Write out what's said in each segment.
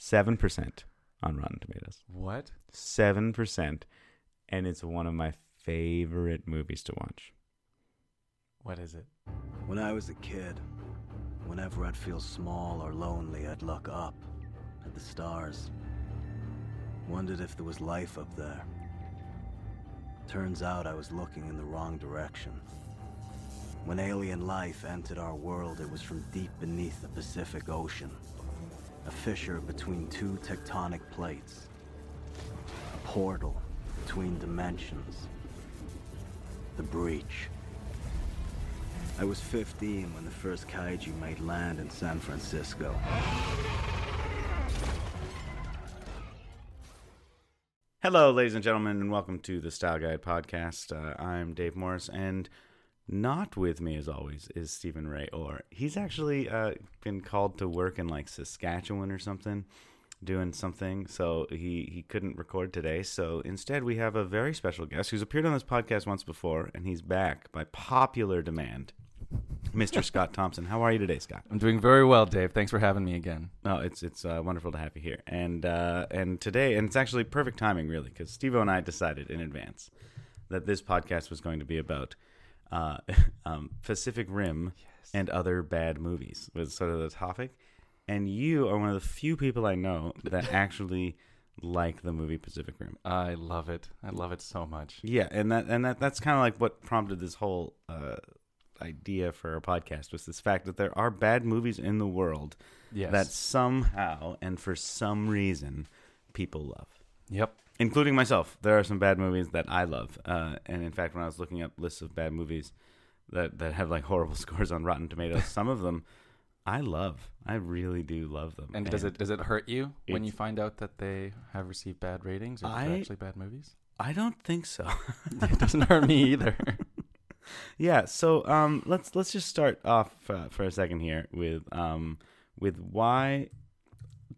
seven percent on Rotten Tomatoes. What? Seven percent, and it's one of my favorite movies to watch. What is it? When I was a kid, whenever I'd feel small or lonely, I'd look up at the stars. Wondered if there was life up there. Turns out I was looking in the wrong direction. When alien life entered our world, it was from deep beneath the Pacific Ocean. A fissure between two tectonic plates. A portal between dimensions. The breach. I was 15 when the first kaiju made land in San Francisco. Hello, ladies and gentlemen, and welcome to the Style Guide podcast. Uh, I'm Dave Morris, and not with me, as always, is Steven Ray Orr. He's actually uh, been called to work in like Saskatchewan or something, doing something, so he, he couldn't record today. So instead, we have a very special guest who's appeared on this podcast once before, and he's back by popular demand. Mr. Scott Thompson, how are you today, Scott? I'm doing very well, Dave. Thanks for having me again. Oh, it's it's uh, wonderful to have you here, and uh, and today, and it's actually perfect timing, really, because Steve and I decided in advance that this podcast was going to be about uh, um, Pacific Rim and other bad movies was sort of the topic, and you are one of the few people I know that actually like the movie Pacific Rim. I love it. I love it so much. Yeah, and that and that that's kind of like what prompted this whole uh, idea for our podcast was this fact that there are bad movies in the world Yes. that somehow and for some reason people love, Yep. Including myself. There are some bad movies that I love, uh, and in fact, when I was looking up lists of bad movies that that have like horrible scores on Rotten Tomatoes, some of them I love. I really do love them. And does it does it hurt you when you find out that they have received bad ratings or I- actually bad movies? I don't think so. it doesn't hurt me either. Yeah, so um, let's let's just start off uh, for a second here with um, with why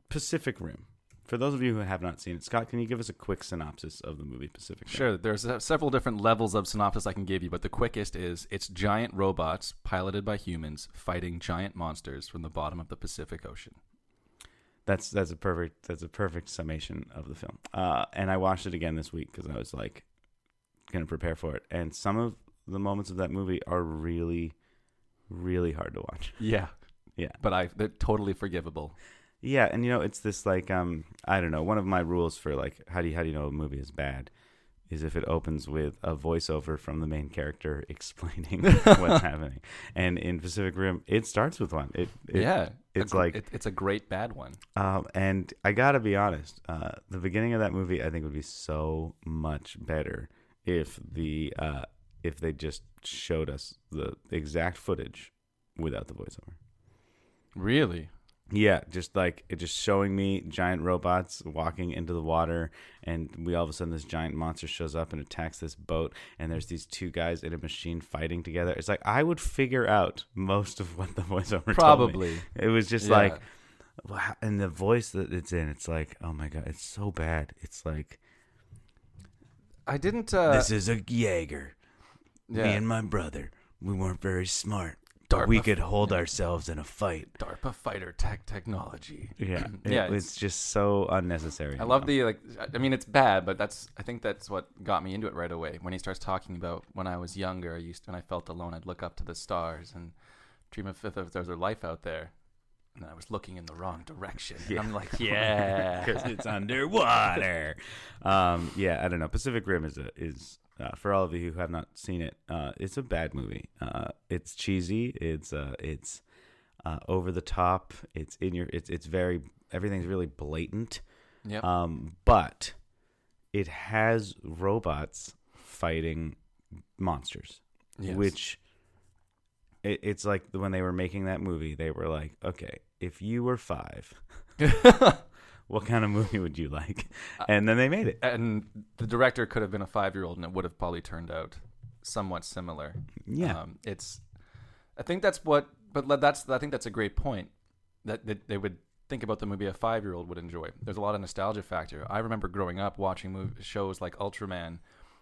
Pacific Rim. For those of you who have not seen it, Scott, can you give us a quick synopsis of the movie Pacific Rim? Sure, there's uh, several different levels of synopsis I can give you, but the quickest is it's giant robots piloted by humans fighting giant monsters from the bottom of the Pacific Ocean. That's that's a perfect that's a perfect summation of the film. Uh, and I watched it again this week because I was like going to prepare for it, and some of the moments of that movie are really, really hard to watch. Yeah. Yeah. But I they're totally forgivable. Yeah, and you know, it's this like um I don't know, one of my rules for like how do you how do you know a movie is bad is if it opens with a voiceover from the main character explaining what's happening. And in Pacific Rim, it starts with one. It, it yeah. it's A like- it, it's a great bad one. um and I got to be honest, uh the beginning of that movie I think would be so much better if the uh if they just showed us the exact footage without the voiceover. Really? Yeah, just like it just showing me giant robots walking into the water, and we all of a sudden this giant monster shows up and attacks this boat, and there's these two guys in a machine fighting together. It's like I would figure out most of what the voiceover. Probably. It was just Yeah. like, wow, and the voice that it's in, it's like, oh my god, it's so bad. It's like I didn't uh this is a Jaeger. yeah. Me and my brother, we weren't very smart, but we could hold ourselves in a fight. DARPA fighter tech technology. Yeah, Yeah, it- it's, just so unnecessary. I love the like. I mean, it's bad, but that's. I think that's what got me into it right away. When he starts talking about when I was younger, I used when I felt alone, I'd look up to the stars and dream of if there's a life out there. And I was looking in the wrong direction. And I'm like, yeah, because it's underwater. um, yeah, I don't know. Pacific Rim is a is uh, for all of you who have not seen it. Uh, it's a bad movie. Uh, it's cheesy. It's uh, it's uh, over the top. It's in your. It's it's very everything's really blatant. Yep. Um, but it has robots fighting monsters Yes. which it, it's like when they were making that movie they were like okay if you were five what kind of movie would you like and then they made it and the director could have been a five year old, and it would have probably turned out somewhat similar. yeah Um, it's, I think that's what, but that's I think that's a great point that, that they would think about the movie a five year old would enjoy. There's a lot of nostalgia factor. I remember growing up watching mov- shows like Ultraman,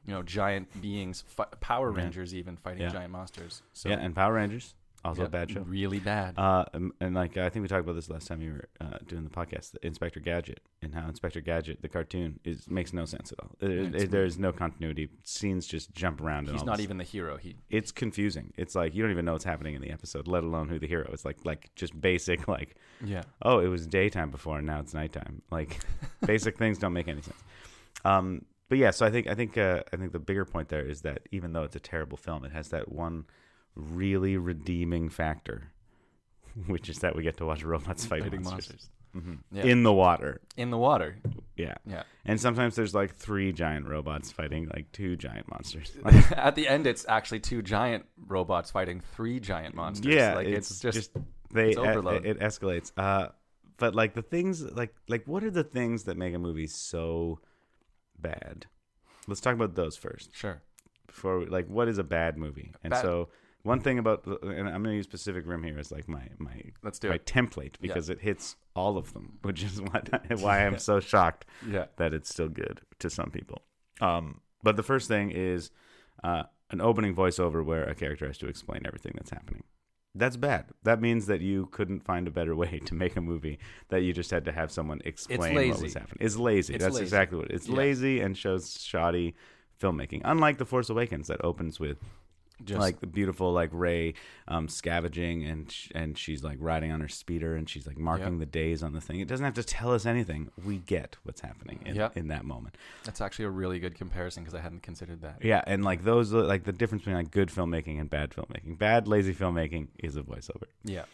you know, giant beings, fi- Power Yeah. Rangers, even fighting Yeah. giant monsters. So yeah and power rangers Also Yep, a bad show. Really bad. Uh, and, and like I think we talked about this last time you were uh, doing the podcast, the Inspector Gadget, and how Inspector Gadget, the cartoon, is makes no sense at all. There- It's- there's no continuity. Scenes just jump around. And He's not even the hero. He It's confusing. It's like you don't even know what's happening in the episode, let alone who the hero is. Like like just basic like yeah. oh it was daytime before and now it's nighttime. Like basic things don't make any sense. Um, but yeah, so I think I think uh, I think the bigger point there is that even though it's a terrible film, it has that one really redeeming factor, which is that we get to watch robots fighting, Fighting monsters, monsters. Mhm. Yeah. in the water. In the water. Yeah, Yeah. and sometimes there's like three giant robots fighting like two giant monsters. At the end, it's actually two giant robots fighting three giant monsters. Yeah, like it's, just, they it's e- overload. it escalates. Uh, but like the things like like what are the things that make a movie so bad? Let's talk about those first. sure. Before we, like what is a bad movie? And Bad- so one thing about and I'm going to use Pacific Rim here as like my my Let's do my it. template because it hits all of them, which is what why I'm so shocked Yeah. that it's still good to some people. Um, but the first thing is uh, an opening voiceover where a character has to explain everything that's happening. That's bad. That means that you couldn't find a better way to make a movie that you just had to have someone explain what was happening. It's lazy. It's that's lazy. exactly what it is. It's Yeah. lazy and shows shoddy filmmaking. Unlike The Force Awakens that opens with Just like the beautiful like Rey um, scavenging and sh- and she's like riding on her speeder and she's like marking Yep. the days on the thing. It doesn't have to tell us anything. We get what's happening in, Yep. in that moment. that's actually a really good comparison because I hadn't considered that. Yeah, and like those like the difference between like good filmmaking and bad filmmaking. Bad lazy filmmaking is a voiceover. Yeah.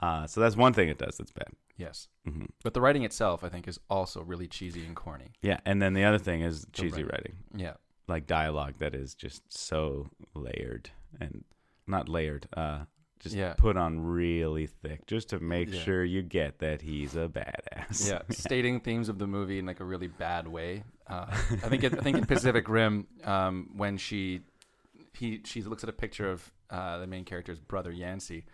Uh, so that's one thing it does that's bad. Yes. hmm But the writing itself, I think, is also really cheesy and corny. Yeah, and then the other thing is cheesy writing. writing, Yeah. Like dialogue that is just so layered and not layered. Uh, just Yeah. put on really thick, just to make Yeah. sure you get that he's a badass. Yeah. Stating themes of the movie in like a really bad way. Uh, I think. It, I think in Pacific Rim, um, when she he she looks at a picture of uh, the main character's brother Yancy,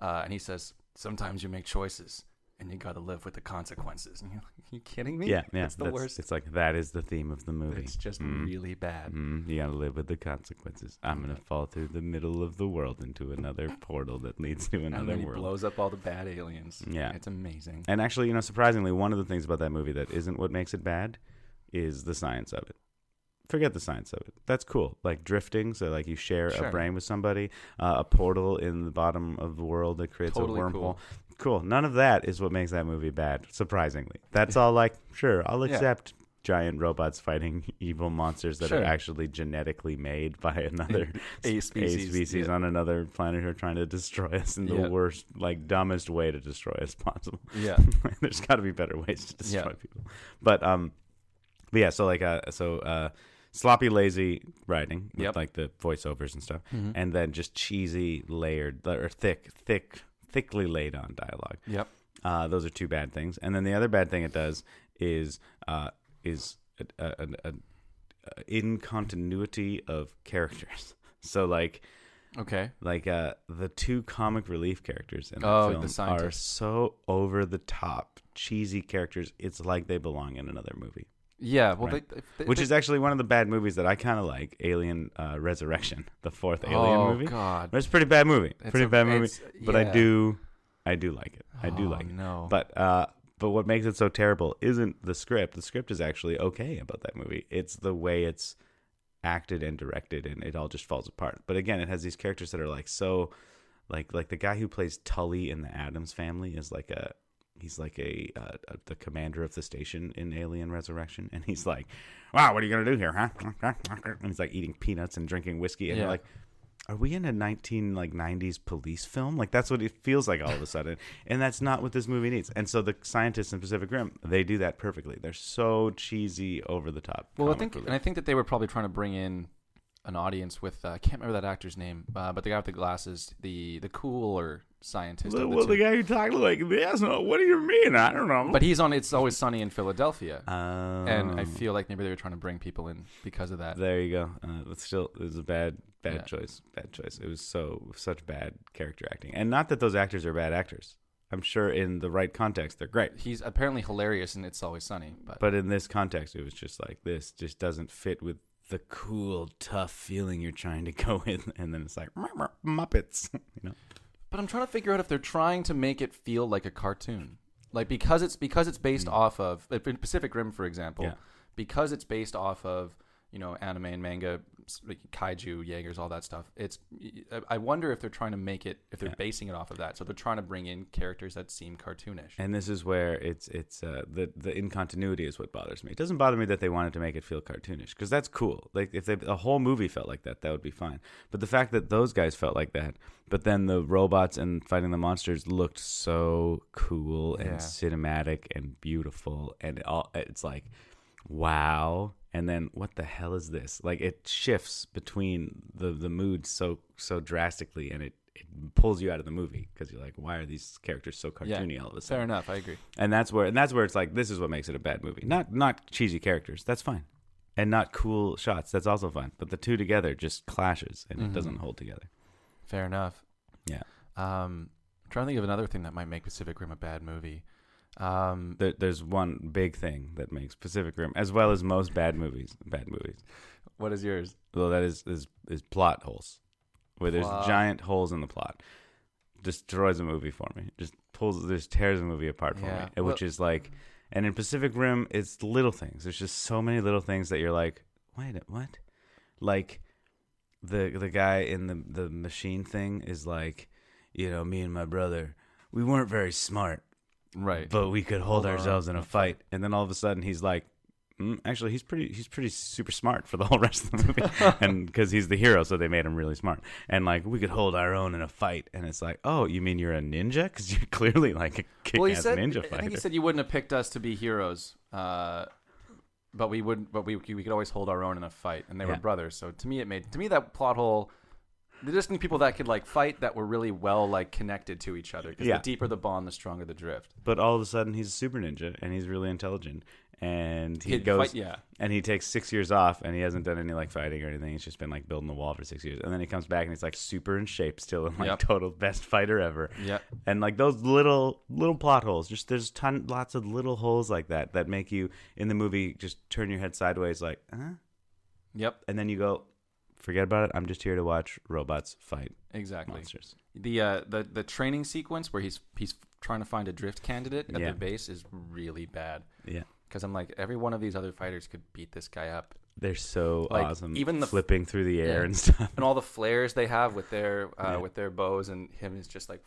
uh, and he says, "Sometimes you make choices." And you got to live with the consequences. And you're like, you kidding me? yeah, yeah. It's the worst. It's like that is the theme of the movie. It's just Mm. really bad. Mm, you gotta live with the consequences. I'm gonna fall through the middle of the world into another portal that leads to and another then he world. blows up all the bad aliens. Yeah. it's amazing. And actually, you know, surprisingly, one of the things about that movie that isn't what makes it bad is the science of it. Forget the science of it. That's cool. Like drifting, so like you share Sure. a brain with somebody, uh, a portal in the bottom of the world that creates Totally a wormhole. cool. Cool. None of that is what makes that movie bad. Surprisingly, that's all. Like, sure, I'll Yeah. accept giant robots fighting evil monsters that Sure. are actually genetically made by another A a species, species yeah. on another planet who are trying to destroy us in the Yeah. worst, like dumbest way to destroy us possible. Yeah, There's got to be better ways to destroy Yeah. people. But um, but yeah. So like uh, so uh, sloppy, lazy writing with Yep. like the voiceovers and stuff, Mhm. and then just cheesy, layered or thick, thick, thickly laid on dialogue. yep. Uh, those are two bad things. And then the other bad thing it does is uh, is a, a, a, a, incontinuity of characters. So like Okay. like uh the two comic relief characters in the Oh, the film are so over the top cheesy characters it's like they belong in another movie Yeah. Well, Right. they, they, which they- is actually one of the bad movies that i kind of like alien uh, resurrection the fourth alien oh, movie God. But it's a pretty bad movie It's pretty a- bad movie it's- but i do i do like it i do Oh, like it No. but uh but what makes it so terrible isn't the script the script is actually okay about that movie it's the way it's acted and directed and it all just falls apart but again it has these characters that are like so like like the guy who plays tully in the addams family is like a he's like a, uh, a the commander of the station in alien resurrection and he's like wow what are you gonna do here huh and he's like eating peanuts and drinking whiskey and Yeah. you're like are we in a 19 like 90s police film like that's what it feels like all of a sudden and that's not what this movie needs and so the scientists in pacific rim they do that perfectly they're so cheesy over the top well, I think, relief. and I think that they were probably trying to bring in an audience with uh, I can't remember that actor's name, uh, but the guy with the glasses, the the cooler scientist. the well, the guy who talked like this no, what do you mean i don't know But he's on. It's always sunny in Philadelphia, um, and I feel like maybe they were trying to bring people in because of that. there you go uh, but still it was a bad bad Yeah. choice bad choice it was so such bad character acting and not that those actors are bad actors i'm sure in the right context they're great He's apparently hilarious, and it's always sunny. But, But in this context, it was just like this just doesn't fit with the cool, tough feeling you're trying to go with, and then it's like "Muppets, you know. But I'm trying to figure out if they're trying to make it feel like a cartoon, like because it's because it's based hmm. off of in Pacific Rim, for example, Yeah. because it's based off of you know anime and manga, kaiju, Jaegers, all that stuff. It's I- wonder if they're trying to make it if they're Yeah. basing it off of that, so they're trying to bring in characters that seem cartoonish. And this is where it's it's uh, the the incontinuity is what bothers me. It doesn't bother me that they wanted to make it feel cartoonish because that's cool. Like if they, a whole movie felt like that, that would be fine. But the fact that those guys felt like that, but then the robots and fighting the monsters looked so cool and Yeah. cinematic and beautiful, and it all it's like wow. And then what the hell is this? Like it shifts between the the moods so so drastically, and it. It pulls you out of the movie because you're like, why are these characters so Yeah. cartoony all of a sudden? Fair enough, I agree. and that's where and that's where it's like this is what makes it a bad movie not not cheesy characters that's fine and not cool shots that's also fine but the two together just clashes and Mhm. it doesn't hold together Fair enough. Yeah. Um, I'm trying to think of another thing that might make Pacific Rim a bad movie. Um, there, there's one big thing that makes pacific rim as well as most bad movies bad movies. What is yours? well that is is, is plot holes where there's giant holes in the plot. Destroys a movie for me. Just pulls just tears a movie apart for Yeah. me which is like and in pacific rim it's little things. There's just so many little things that you're like wait what? Like the the guy in the the machine thing is like you know me and my brother we weren't very smart Right. but we could hold, Hold ourselves in a fight. and then all of a sudden he's like mm, actually he's pretty he's pretty super smart for the whole rest of the movie. And because he's the hero so they made him really smart. And like we could hold our own in a fight. And it's like oh you mean you're a ninja? Because you're clearly like a kick-ass well, he said, ninja I think he said you wouldn't have picked us to be heroes, uh, but we would, but we we could always hold our own in a fight, and they were brothers. So to me, it made to me that plot hole. They just need people that could like fight that were really well like connected to each other. Because Yeah. the deeper the bond, the stronger the drift. but all of a sudden he's a super ninja and he's really intelligent and he He'd goes fight, yeah, and he takes six years off and he hasn't done any like fighting or anything. He's just been like building the wall for six years, and then he comes back and he's like super in shape still and like Yep. total best fighter ever. yeah. And like those little little plot holes, just there's ton lots of little holes like that that make you in the movie just turn your head sideways like, huh? Yep, And then you go, forget about it. I'm just here to watch robots fight exactly. monsters. The uh, the the training sequence where he's he's trying to find a drift candidate at Yeah. the base is really bad. Yeah. Because I'm like, every one of these other fighters could beat this guy up. They're so Like, awesome. even the flipping through the air Yeah. and stuff. and all the flares they have with their uh, Yeah. with their bows, and him is just like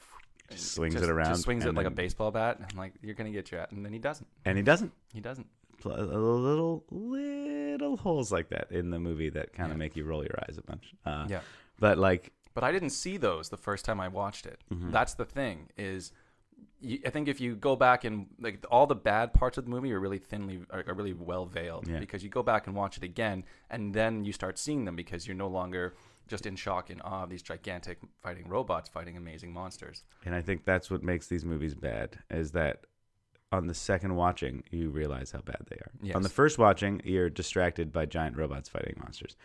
and swings it around just swings it and like a then- baseball bat. And I'm like, you're gonna get your at, and then he doesn't. And he doesn't. He doesn't. Little little holes like that in the movie that kind of Yeah. make you roll your eyes a bunch. Uh, Yeah. But like, But I didn't see those the first time I watched it. Mhm. That's the thing is. You, I think if you go back and like all the bad parts of the movie are really thinly are, are really well veiled Yeah. because you go back and watch it again and then you start seeing them because you're no longer just in shock and awe of these gigantic fighting robots fighting amazing monsters. and I think that's what makes these movies bad is that on the second watching you realize how bad they are. Yes. On the first watching, you're distracted by giant robots fighting monsters.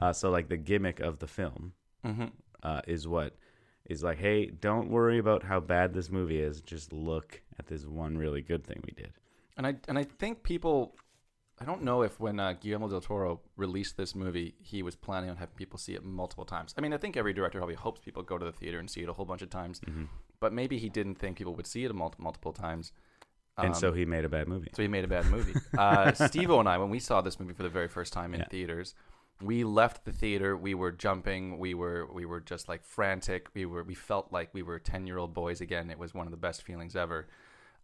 Uh, so like the gimmick of the film Mm-hmm. uh, is what is like, hey, don't worry about how bad this movie is. Just look at this one really good thing we did. And I and I think people, I don't know if when uh, Guillermo del Toro released this movie, he was planning on having people see it multiple times. I mean, I think every director probably hopes people go to the theater and see it a whole bunch of times, Mhm. but maybe he didn't think people would see it multiple times. And so Um, he made a bad movie. so he made a bad movie. uh, Steve-O and I, when we saw this movie for the very first time in Yeah. theaters, we left the theater. We were jumping. We were we were just like frantic. We were we felt like we were ten year old boys again. It was one of the best feelings ever.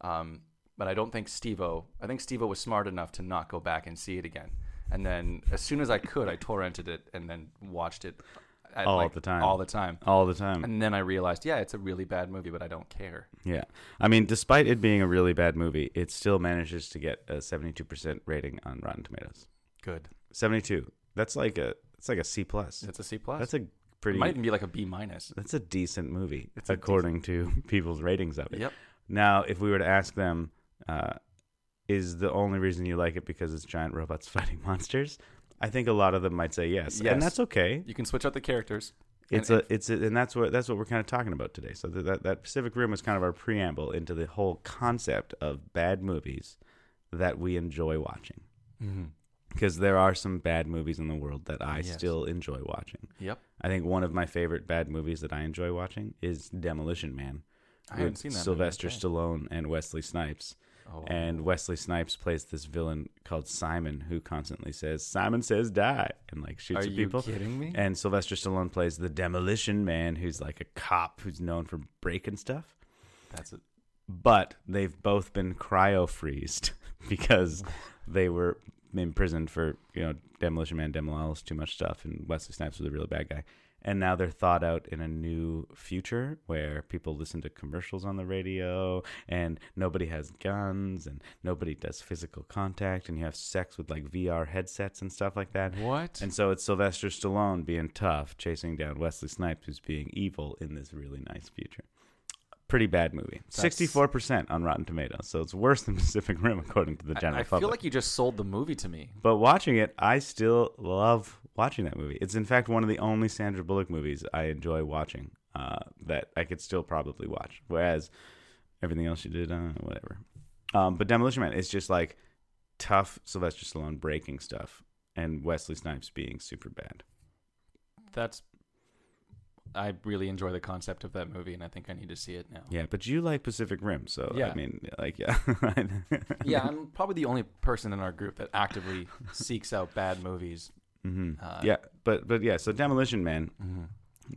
Um, but I don't think Steve-O. I think Steve-O was smart enough to not go back and see it again. And then as soon as I could, I torrented it and then watched it All like, the time. All the time. All the time. And then I realized, yeah, it's a really bad movie, but I don't care. Yeah. I mean, despite it being a really bad movie, it still manages to get a 72% rating on Rotten Tomatoes. Good. 72. That's like a it's like a C plus. It's a C plus. That's a pretty It might even be like a B minus. that's a decent movie It's according to people's ratings of it. Yep. Now, if we were to ask them uh, is the only reason you like it because it's giant robots fighting monsters? I think a lot of them might say yes. Yes. And that's okay. You can switch out the characters. It's And a, it's a, and that's what that's what we're kind of talking about today. So that, that Pacific Rim was kind of our preamble into the whole concept of bad movies that we enjoy watching. Mm-hmm. because there are some bad movies in the world that I Yes. still enjoy watching. Yep. I think one of my favorite bad movies that I enjoy watching is Demolition Man. I haven't seen that. Sylvester. Stallone and Wesley Snipes. Oh. And Wesley Snipes plays this villain called Simon who constantly says, Simon says die, and like shoots people Are you kidding me? And Sylvester Stallone plays the Demolition Man who's like a cop who's known for breaking stuff. That's it. But they've both been cryo freezed because they were imprisoned for, you know, Demolition Man demolished too much stuff, and Wesley Snipes was a really bad guy. And now they're thought out in a new future where people listen to commercials on the radio and nobody has guns and nobody does physical contact and you have sex with like VR headsets and stuff like that. What? And so it's Sylvester Stallone being tough, chasing down Wesley Snipes, who's being evil in this really nice future. Pretty bad movie. Sixty-four percent on Rotten Tomatoes, so it's worse than Pacific Rim according to the I- general I, public. I feel like you just sold the movie to me. but watching it, I still love watching that movie. It's in fact one of the only Sandra Bullock movies I enjoy watching uh, that I could still probably watch. Whereas everything else she did, uh, whatever. Um, but Demolition Man is just like tough Sylvester Stallone breaking stuff and Wesley Snipes being super bad. That's. I really enjoy the concept of that movie, and I think I need to see it now. Yeah, but you like Pacific Rim, so I mean, like, yeah, Yeah, I'm probably the only person in our group that actively seeks out bad movies. Hmm Uh, yeah, but but yeah, so Demolition Man, Mhm.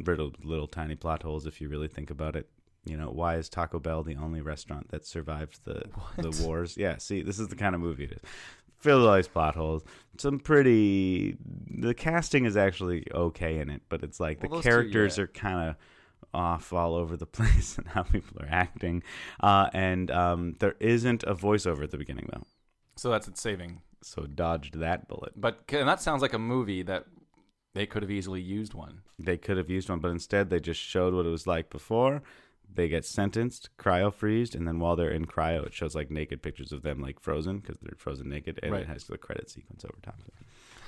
little little tiny plot holes if you really think about it. You know, why is Taco Bell the only restaurant that survived the What? the wars? Yeah, see, this is the kind of movie it is. Filled all these plot holes. Some pretty. The casting is actually okay in it, but it's like Well, the those two, characters yeah. are kind of off all over the place and how people are acting. Uh, and um, there isn't a voiceover at the beginning though, So that's its saving. So dodged that bullet. But and that sounds like a movie that they could have easily used one. They could have used one, but instead they just showed what it was like before. They get sentenced, cryo freezed, and then while they're in cryo, it shows like naked pictures of them like frozen because they're frozen naked, and Right. it has the credit sequence over top of it.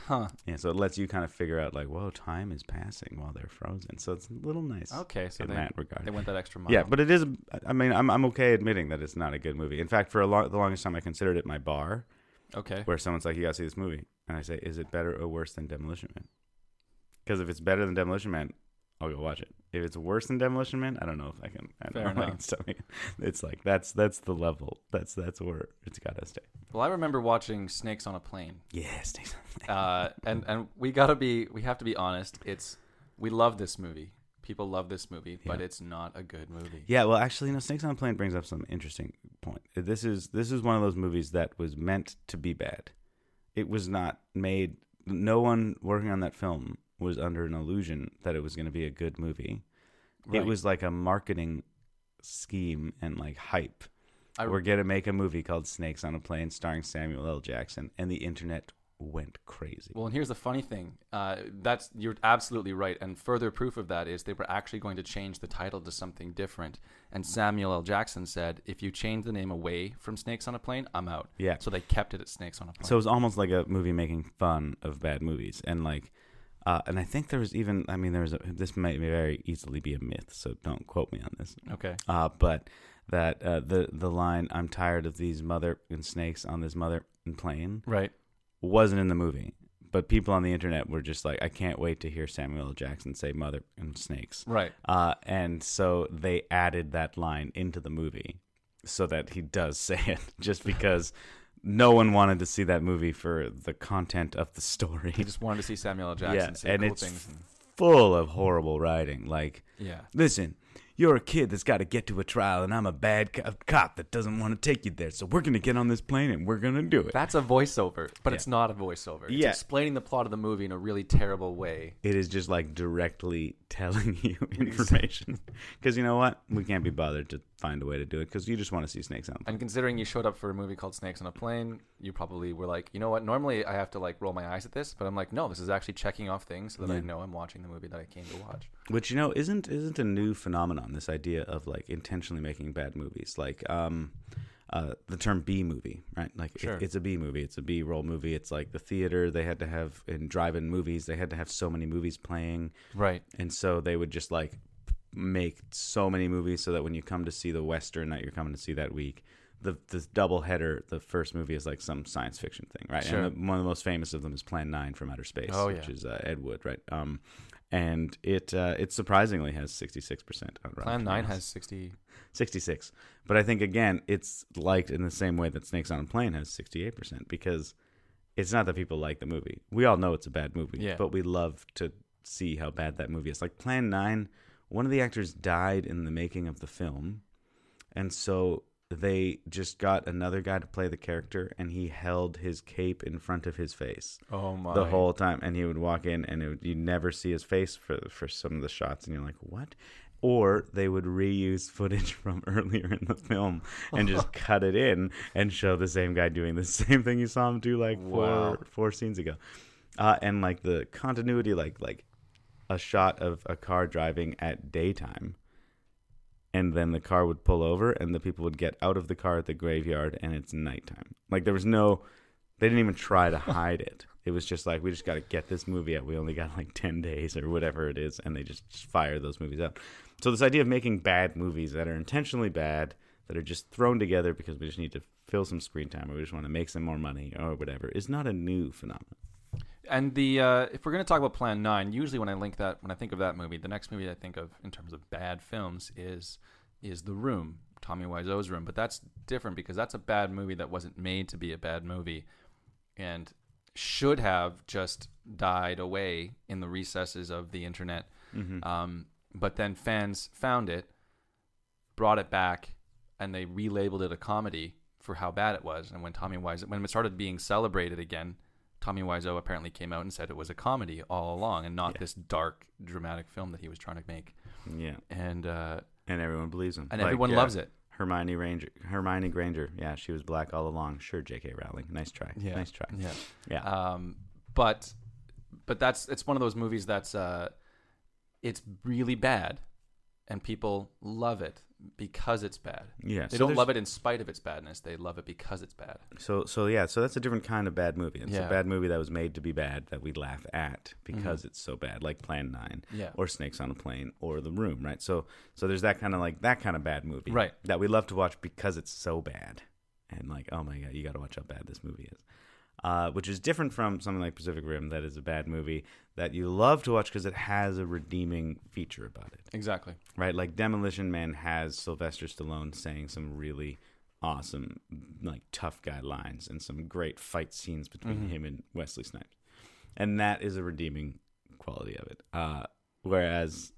Huh. Yeah, so it lets you kind of figure out like, whoa, time is passing while they're frozen. So it's a little nice Okay, so in they, that regard. they went that extra mile. Yeah, but it is. I mean, I'm I'm okay admitting that it's not a good movie. In fact, for a long, the longest time, I considered it my bar, okay. where someone's like, "You gotta see this movie," and I say, "Is it better or worse than Demolition Man?" Because if it's better than Demolition Man, I'll go watch it. If it's worse than Demolition Man, I don't know if I can. I don't know if I enough. can stomach it. It's like that's that's the level. That's that's where it's gotta stay. Well, I remember watching Snakes on a Plane, Yeah, stays. uh, and and we gotta be we have to be honest. It's we love this movie. People love this movie, but it's not a good movie. Yeah, well, actually, you know, Snakes on a Plane brings up some interesting point. This is this is one of those movies that was meant to be bad. It was not made. No one working on that film was under an illusion that it was going to be a good movie. Right. It was like a marketing scheme and like hype. I- We're going to make a movie called Snakes on a Plane starring Samuel L. Jackson, and the internet went crazy. Well, and here's the funny thing. Uh, that's you're absolutely right. And further proof of that is they were actually going to change the title to something different. And Samuel L. Jackson said, "If you change the name away from Snakes on a Plane, I'm out." Yeah. So they kept it at Snakes on a Plane. So it was almost like a movie making fun of bad movies, and like, uh, and I think there was even, I mean, there was a, this may very easily be a myth, so don't quote me on this. okay. Uh, but that uh, the the line "I'm tired of these mother and snakes on this mother and plane" Right. Wasn't in the movie, but people on the internet were just like, "I can't wait to hear Samuel L. Jackson say mother and snakes," Right. uh, and so they added that line into the movie so that he does say it, just because. No one wanted to see that movie for the content of the story. He just wanted to see Samuel L. Jackson Yeah, say and cool it's things. And, Full of horrible writing. Like, yeah. listen, you're a kid that's got to get to a trial, and I'm a bad co- cop that doesn't want to take you there. So we're going to get on this plane and we're going to do it. That's a voiceover, but it's not a voiceover. It's Yeah. explaining the plot of the movie in a really terrible way. It is just like directly telling you information. Because you know what? We can't be bothered to find a way to do it because you just want to see snakes on. And considering you showed up for a movie called Snakes on a Plane, you probably were like, you know what? Normally I have to like roll my eyes at this, but I'm like, no, this is actually checking off things so that I know I'm watching the movie that I came to watch. Which you know isn't isn't a new phenomenon. This idea of like intentionally making bad movies, like um, uh, the term B movie, right? Like it- it's a B movie. It's a B roll movie. It's like the theater. They had to have in drive-in movies. They had to have so many movies playing, Right. and so they would just like make so many movies so that when you come to see the western that you're coming to see that week, the this double header. The first movie is like some science fiction thing, right? Sure. And the, one of the most famous of them is Plan Nine from Outer Space, Oh, which is uh, Ed Wood, right? Um, and it uh, it surprisingly has sixty six percent on Rotten Plan Nine has sixty. 66. But I think again, it's liked in the same way that Snakes on a Plane has 68% because it's not that people like the movie. We all know it's a bad movie, Yeah. but we love to see how bad that movie is. Like Plan 9, one of the actors died in the making of the film. And so they just got another guy to play the character and he held his cape in front of his face Oh my! the whole time and he would walk in and it would, you never see his face for for some of the shots and you're like what or they would reuse footage from earlier in the film and just cut it in and show the same guy doing the same thing you saw him do like four Wow. four scenes ago uh, and like the continuity like like a shot of a car driving at daytime and then the car would pull over and the people would get out of the car at the graveyard and it's nighttime. Like there was no they didn't even try to hide it. It was just like we just got to get this movie out. We only got like 10 days or whatever it is and they just, just fire those movies out. So this idea of making bad movies that are intentionally bad that are just thrown together because we just need to fill some screen time or we just want to make some more money or whatever is not a new phenomenon And the uh, if we're going to talk about Plan Nine, usually when I link that, when I think of that movie, the next movie I think of in terms of bad films is is The Room, Tommy Wiseau's Room. But that's different because that's a bad movie that wasn't made to be a bad movie, and should have just died away in the recesses of the internet. Um, but then fans found it, brought it back, and they relabeled it a comedy for how bad it was. And when Tommy Wiseau, when it started being celebrated again, Tommy Wiseau apparently came out and said it was a comedy all along and not Yeah. this dark, dramatic film that he was trying to make. yeah And uh, and everyone believes him and Like, everyone yeah, loves it. hermione ranger hermione granger yeah she was black all along sure jk rowling nice try Yeah. nice try Yeah. yeah Um, but but that's it's one of those movies that's uh, it's really bad, and people love it because it's bad. yeah They so don't there's- love it in spite of its badness. They love it because it's bad. So so yeah, so that's a different kind of bad movie. It's Yeah. a bad movie that was made to be bad that we laugh at because mm-hmm. it's so bad, like Plan Nine Yeah. or Snakes on a Plane or The Room, right? So so there's that kind of like that kind of bad movie, Right. That we love to watch because it's so bad, and like oh my god, you got to watch how bad this movie is. Uh, which is different from something like Pacific Rim, that is a bad movie that you love to watch because it has a redeeming feature about it Exactly. right? Like Demolition Man has Sylvester Stallone saying some really awesome, like tough guy lines and some great fight scenes between Mhm. him and Wesley Snipes, and that is a redeeming quality of it. Uh, whereas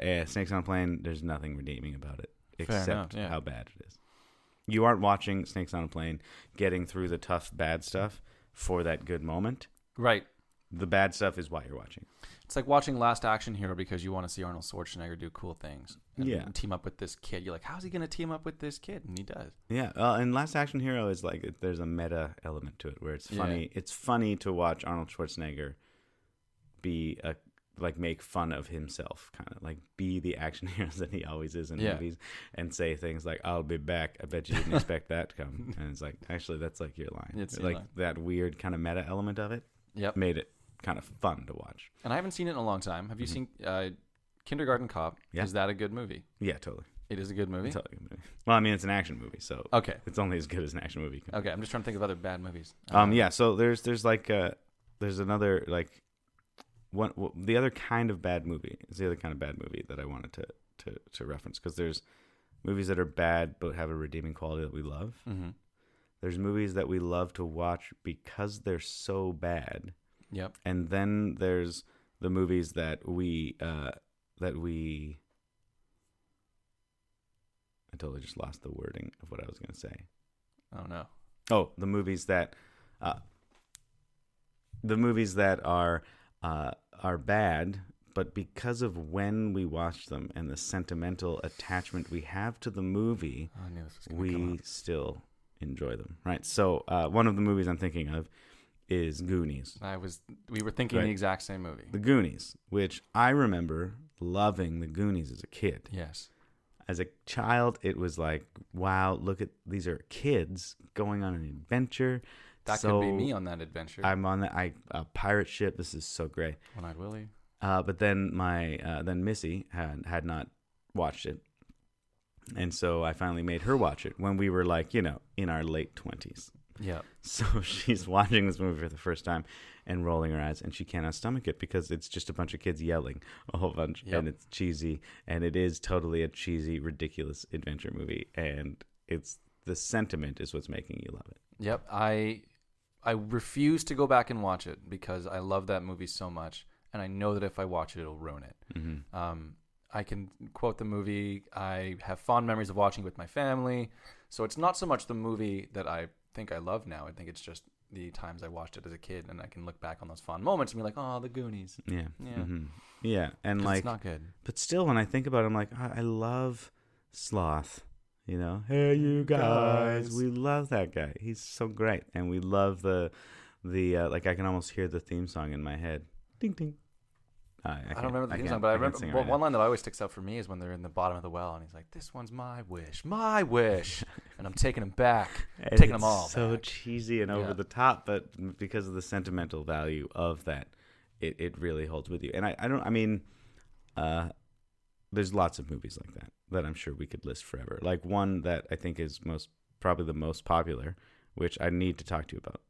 uh, Snakes on a Plane, there's nothing redeeming about it except enough, yeah. how bad it is. You aren't watching Snakes on a Plane, getting through the tough bad stuff for that good moment. Right. The bad stuff is why you're watching. It's like watching Last Action Hero because you want to see Arnold Schwarzenegger do cool things. And Yeah. Team up with this kid. You're like, how's he going to team up with this kid? And he does. Yeah, uh, and Last Action Hero is like there's a meta element to it where it's Yeah. funny. It's funny to watch Arnold Schwarzenegger be a like make fun of himself, kind of like be the action hero that he always is in Yeah. movies, and say things like "I'll be back." I bet you didn't expect that to come, and it's like actually that's like your line. It's like line. that weird kind of meta element of it Yep. made it kind of fun to watch. And I haven't seen it in a long time. Have you Mhm. seen uh, Kindergarten Cop? Yeah. Is that a good movie? Yeah, totally. It is a good movie. Totally good movie. Well, I mean, it's an action movie, so Okay. it's only as good as an action movie. Okay. I'm just trying to think of other bad movies. Um, Uh, yeah. So there's there's like uh there's another like one w- the other kind of bad movie is the other kind of bad movie that I wanted to to to reference because there's movies that are bad but have a redeeming quality that we love. mhm. There's movies that we love to watch because they're so bad, Yep. and then there's the movies that we uh that we. I totally just lost the wording of what I was going to say. Oh no. Oh, the movies that, uh, the movies that are uh, are bad, but because of when we watch them and the sentimental attachment we have to the movie, Oh, I knew this was going to come we still enjoy them. Right. So uh, one of the movies I'm thinking of is Goonies. I was. We were thinking Right. the exact same movie. The Goonies, which I remember loving the Goonies as a kid. Yes. As a child, it was like, wow, look at these are kids going on an adventure. That So- could be me on that adventure. I'm on the I a pirate ship. This is so great. One Eyed Willie. Uh, but then my uh, then Missy had had not watched it, And so I finally made her watch it when we were like, you know, in our late 20s. Yeah. So she's watching this movie for the first time and rolling her eyes, and she cannot stomach it because it's just a bunch of kids yelling a whole bunch, Yep. and it's cheesy, and it is totally a cheesy, ridiculous adventure movie, and it's the sentiment is what's making you love it. Yep. I I refuse to go back and watch it because I love that movie so much, and I know that if I watch it, it'll ruin it. Mm-hmm. Um, I can quote the movie. I have fond memories of watching it with my family. So it's not so much the movie that I think I love now. I think it's just the times I watched it as a kid, and I can look back on those fond moments and be like, "Oh, the Goonies." Yeah, Yeah. Mhm. yeah, and like, it's not good. but still, when I think about it, I'm like, I, I love Sloth. You know, hey, you guys, Guys. we love that guy. He's so great, and we love the the uh, like. I can almost hear the theme song in my head. Ding ding. I, I, I, don't remember the theme song, but I can't remember well, right one now. line that always sticks out for me is when they're in the bottom of the well, and he's like, "This one's my wish, my wish," and I'm taking him back. And taking them all So back. cheesy and over Yeah. the top, but because of the sentimental value of that, it, it really holds with you. And I, I don't. I mean, uh, there's lots of movies like that that I'm sure we could list forever. Like one that I think is most probably the most popular, which I need to talk to you about,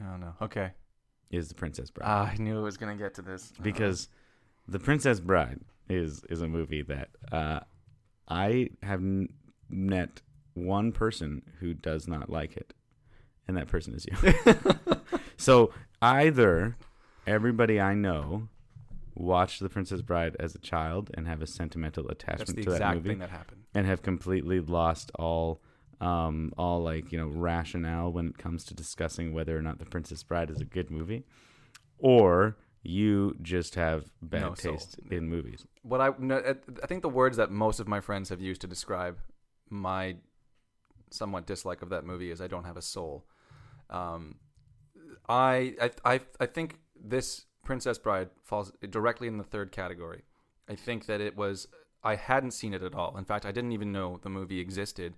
Oh no. Okay. is The Princess Bride. Ah, I knew it was gonna get to this because The Princess Bride is is a movie that uh, I have n- met one person who does not like it, and that person is you. so either everybody I know watched The Princess Bride as a child and have a sentimental attachment to that movie, thing that happened. and have completely lost all um all like you know rationale when it comes to discussing whether or not the princess bride is a good movie or you just have bad No soul. taste in movies what I no, I think the words that most of my friends have used to describe my somewhat dislike of that movie is I don't have a soul. Um, I, I I I think this Princess Bride falls directly in the third category. I think that it was I hadn't seen it at all. In fact, I didn't even know the movie existed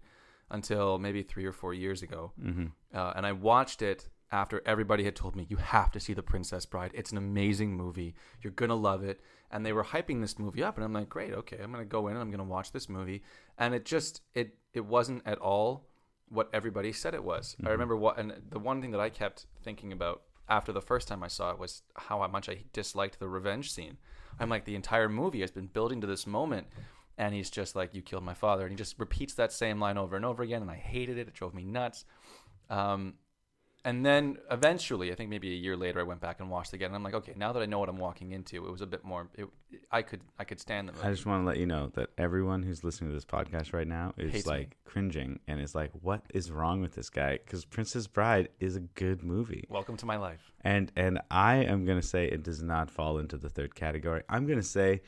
until maybe three or four years ago. mm-hmm. Uh, and I watched it after everybody had told me, you have to see The Princess Bride. It's an amazing movie. You're going to love it. And they were hyping this movie up. And I'm like, great, okay, I'm going to go in and I'm going to watch this movie. And it just, it, it wasn't at all what everybody said it was. I remember what, and the one thing that I kept thinking about after the first time I saw it was how much I disliked the revenge scene. I'm like, the entire movie has been building to this moment. And he's just like, you killed my father. And he just repeats that same line over and over again. And I hated it. It drove me nuts. Um, and then eventually, I think maybe a year later, I went back and watched again. And I'm like, okay, now that I know what I'm walking into, it was a bit more. It, I could I could stand the movie. i just want to let you know that everyone who's listening to this podcast right now is Hates me. like cringing and is like what is wrong with this guy because princess bride is a good movie Welcome to my life. and and i am going to say it does not fall into the third category i'm going to say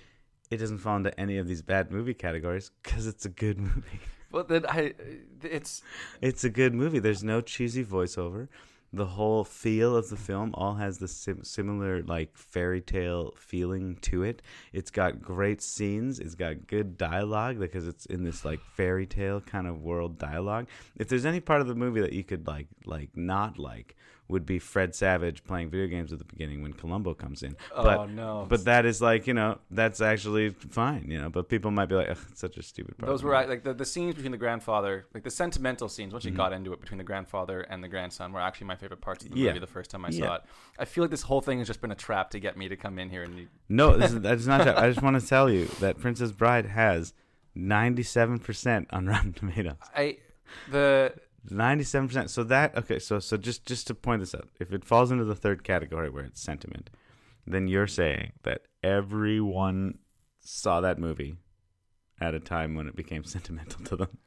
it doesn't fall into any of these bad movie categories because it's a good movie Well, then I, it's It's a good movie. There's no cheesy voiceover. The whole feel of the film all has the sim- similar like fairy tale feeling to it. It's got great scenes. It's got good dialogue because it's in this like fairy tale kind of world dialogue. If there's any part of the movie that you could like like not like would be Fred Savage playing video games at the beginning when Columbo comes in. But oh no, but that is like, you know, that's actually fine, you know, but people might be like, Ugh, it's such a stupid part. those were like the, the scenes between the grandfather, like the sentimental scenes. Once you Mhm. got into it between the grandfather and the grandson, were actually my favorite parts of the Yeah. movie. The first time I Yeah. saw it, I feel like this whole thing has just been a trap to get me to come in here and. No, this is, that's not. I just want to tell you that Princess Bride has ninety-seven percent on Rotten Tomatoes. I the Ninety-seven percent. So that okay. So so just just to point this out, if it falls into the third category where it's sentiment, then you're saying that everyone saw that movie at a time when it became sentimental to them,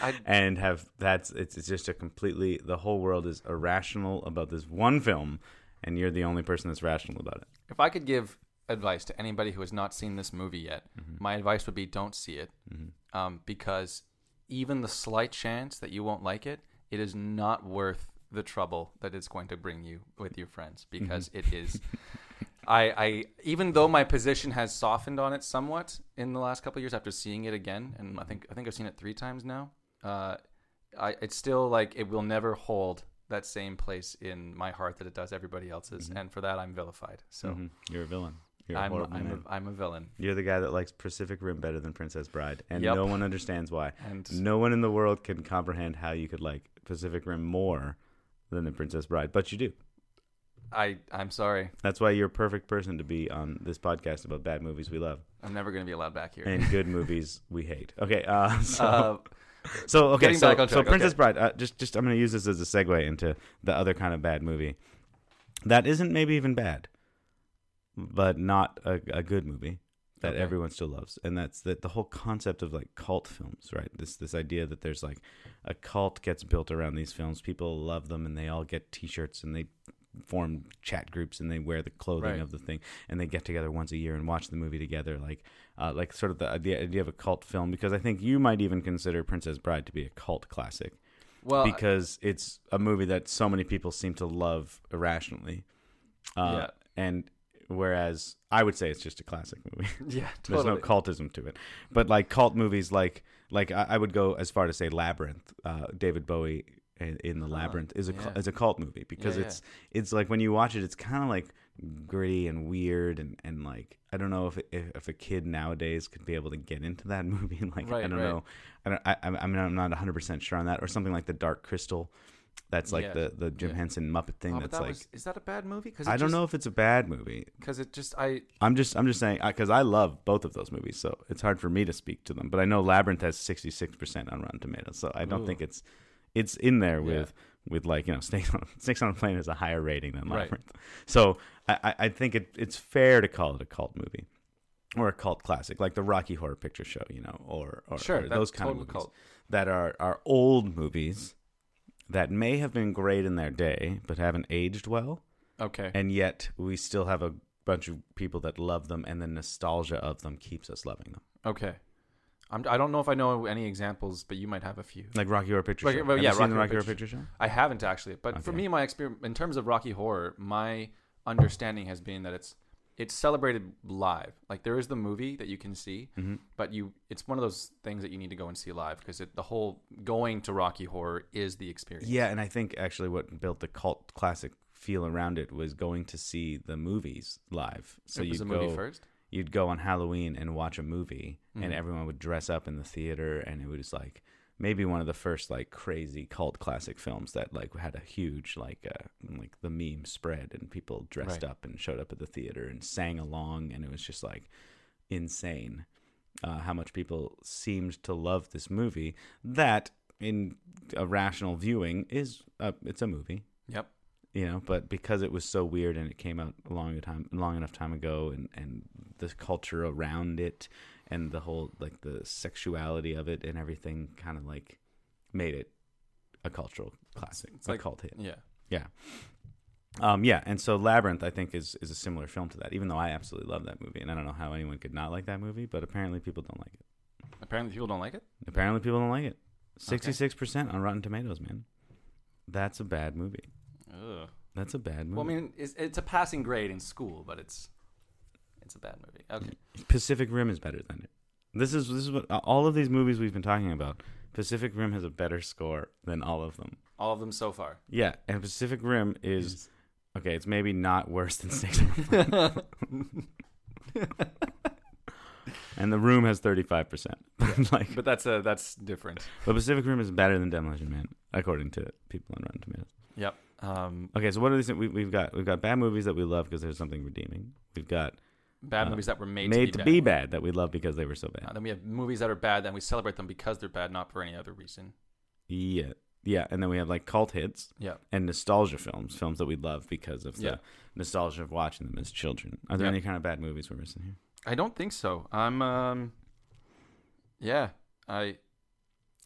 I and have that's it's, it's just a completely the whole world is irrational about this one film, and you're the only person that's rational about it. if I could give advice to anybody who has not seen this movie yet, my advice would be don't see it Mhm. um, because even the slight chance that you won't like it, it is not worth the trouble that it's going to bring you with your friends because it is. I, I even though my position has softened on it somewhat in the last couple of years after seeing it again, and I think I think I've seen it three times now. Uh, I it's still like it will never hold that same place in my heart that it does everybody else's, and for that I'm vilified. So Mhm. You're a villain. You're a I'm horrible I'm a, I'm a villain, You're the guy that likes Pacific Rim better than Princess Bride, and Yep. no one understands why. and No one in the world can comprehend how you could like Pacific Rim more than the Princess Bride, but you do. I I'm sorry. That's why you're a perfect person to be on this podcast about bad movies we love I'm never gonna be allowed back here. and good movies we hate. Okay, uh, so uh, so okay, so, back on so track, Princess okay. Bride. Uh, just just I'm going to use this as a segue into the other kind of bad movie that isn't maybe even bad, but not a, a good movie that Okay. everyone still loves, and that's that the whole concept of like cult films, right? This this idea that there's like a cult gets built around these films. People love them, and they all get T-shirts, and they form chat groups, and they wear the clothing Right. of the thing, and they get together once a year and watch the movie together, like uh, like sort of the idea, idea of a cult film. Because I think you might even consider Princess Bride to be a cult classic well, because it's a movie that so many people seem to love irrationally. Uh, Yeah. And whereas I would say it's just a classic movie. yeah, totally. There's no cultism to it. But like cult movies, like like I, I would go as far to say Labyrinth. Uh, David Bowie in, in the Huh, Labyrinth is a yeah. is a cult movie because Yeah, it's it's like when you watch it, it's kind of like gritty and weird and, and like I don't know if, if if a kid nowadays could be able to get into that movie. Like I don't right. know. I don't. I, I I mean, I'm not 100 percent sure on that. Or something like the Dark Crystal. That's like Yeah. the the Jim Yeah. Henson Muppet thing. Oh, but that's that like was, is that a bad movie? Because I don't know if it's a bad movie. because it just I I'm just I'm just saying because I love both of those movies, so it's hard for me to speak to them. But I know Labyrinth has 66 percent on Rotten Tomatoes, so I don't Ooh. think it's it's in there with with like you know Snakes on Snakes on a Plane has a higher rating than Right. Labyrinth, so I, I- I think it, it's fair to call it a cult movie or a cult classic, like the Rocky Horror Picture Show, you know, or or, sure or that's those kind of movies cult. that are are old movies that may have been great in their day but haven't aged well. Okay, and yet we still have a bunch of people that love them and the nostalgia of them keeps us loving them. Okay. I'm, I don't know if I know any examples, but you might have a few. like rocky horror picture show. well, Have yeah, Rocky rocky horror Picture picture show? I haven't actually, but for me, my experience in terms of Rocky Horror, my understanding has been that it's it's celebrated live. Like there is the movie that you can see, mm-hmm. but you it's one of those things that you need to go and see live because the whole going to Rocky Horror is the experience. yeah and i think actually what built the cult classic feel around it was going to see the movies live so movie go first. you'd go on halloween and watch a movie and Mhm. everyone would dress up in the theater and it was like maybe one of the first like crazy cult classic films that like had a huge like uh like the meme spread and people dressed Right. up and showed up at the theater and sang along and it was just like insane uh, how much people seemed to love this movie that in a rational viewing is uh, it's a movie Yep. you know but because it was so weird and it came out a long time long enough time ago and and the culture around it and the whole like the sexuality of it and everything kind of like made it a cultural classic It's a like- cult hit. Yeah, Yeah. um yeah and so labyrinth i think is is a similar film to that even though i absolutely love that movie and i don't know how anyone could not like that movie but apparently people don't like it. Apparently, people don't like it. apparently people don't like it. 66% on rotten tomatoes man. That's a bad movie. Ugh. that's a bad movie Well, I mean, it's, it's a passing grade in school, but it's it's a bad movie. Okay. Pacific Rim is better than it. This is this is what all of these movies we've been talking about. Pacific Rim has a better score than all of them. All of them so far. Yeah, and Pacific Rim is okay. It's maybe not worse than Six, and The Room has thirty five percent. Like, but that's a that's different. but Pacific Rim is better than Demolition Man, according to people on Rotten Tomatoes. Yep. Um, Okay, so what are these? We, we've got we've got bad movies that we love because there's something redeeming. We've got bad Uh, movies that were made, made, to to be be bad. bad that we love because they were so bad. Uh, then we have movies that are bad, and we celebrate them because they're bad, not for any other reason. Yeah, yeah, and then we have like cult hits. Yeah. and nostalgia films, films that we love because of the Yeah. nostalgia of watching them as children. Are there any kind of bad movies we're missing here? I don't think so. I'm um. Yeah, I. I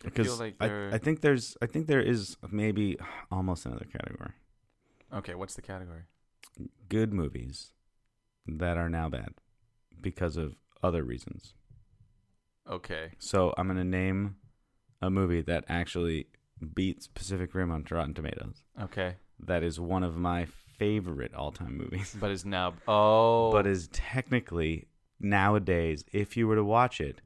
Because like I, I think there's, I think there is maybe almost another category: okay. What's the category? good movies that are now bad because of other reasons. Okay. So I'm gonna name a movie that actually beats Pacific Rim on Rotten Tomatoes. Okay. That is one of my favorite all-time movies. But is now oh, but is technically nowadays, if you were to watch it,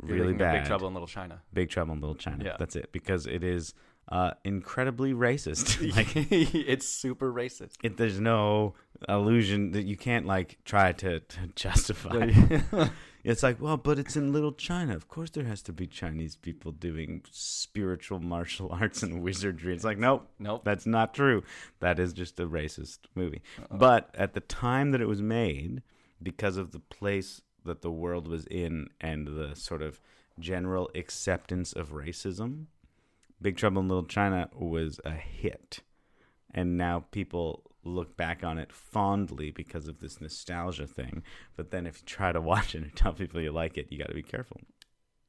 really bad. Big Trouble in Little China. Big Trouble in Little China. Yeah. That's it because it is uh, incredibly racist. like it's super racist. it, there's no illusion that you can't like try to, to justify. it's like, well, but it's in Little China. Of course, there has to be Chinese people doing spiritual martial arts and wizardry. It's like, nope, Nope. that's not true. That is just a racist movie. Uh-uh. But at the time that it was made, because of the place that the world was in and the sort of general acceptance of racism, Big Trouble in Little China was a hit. And now people look back on it fondly because of this nostalgia thing. But then if you try to watch it and tell people you like it, you got to be careful.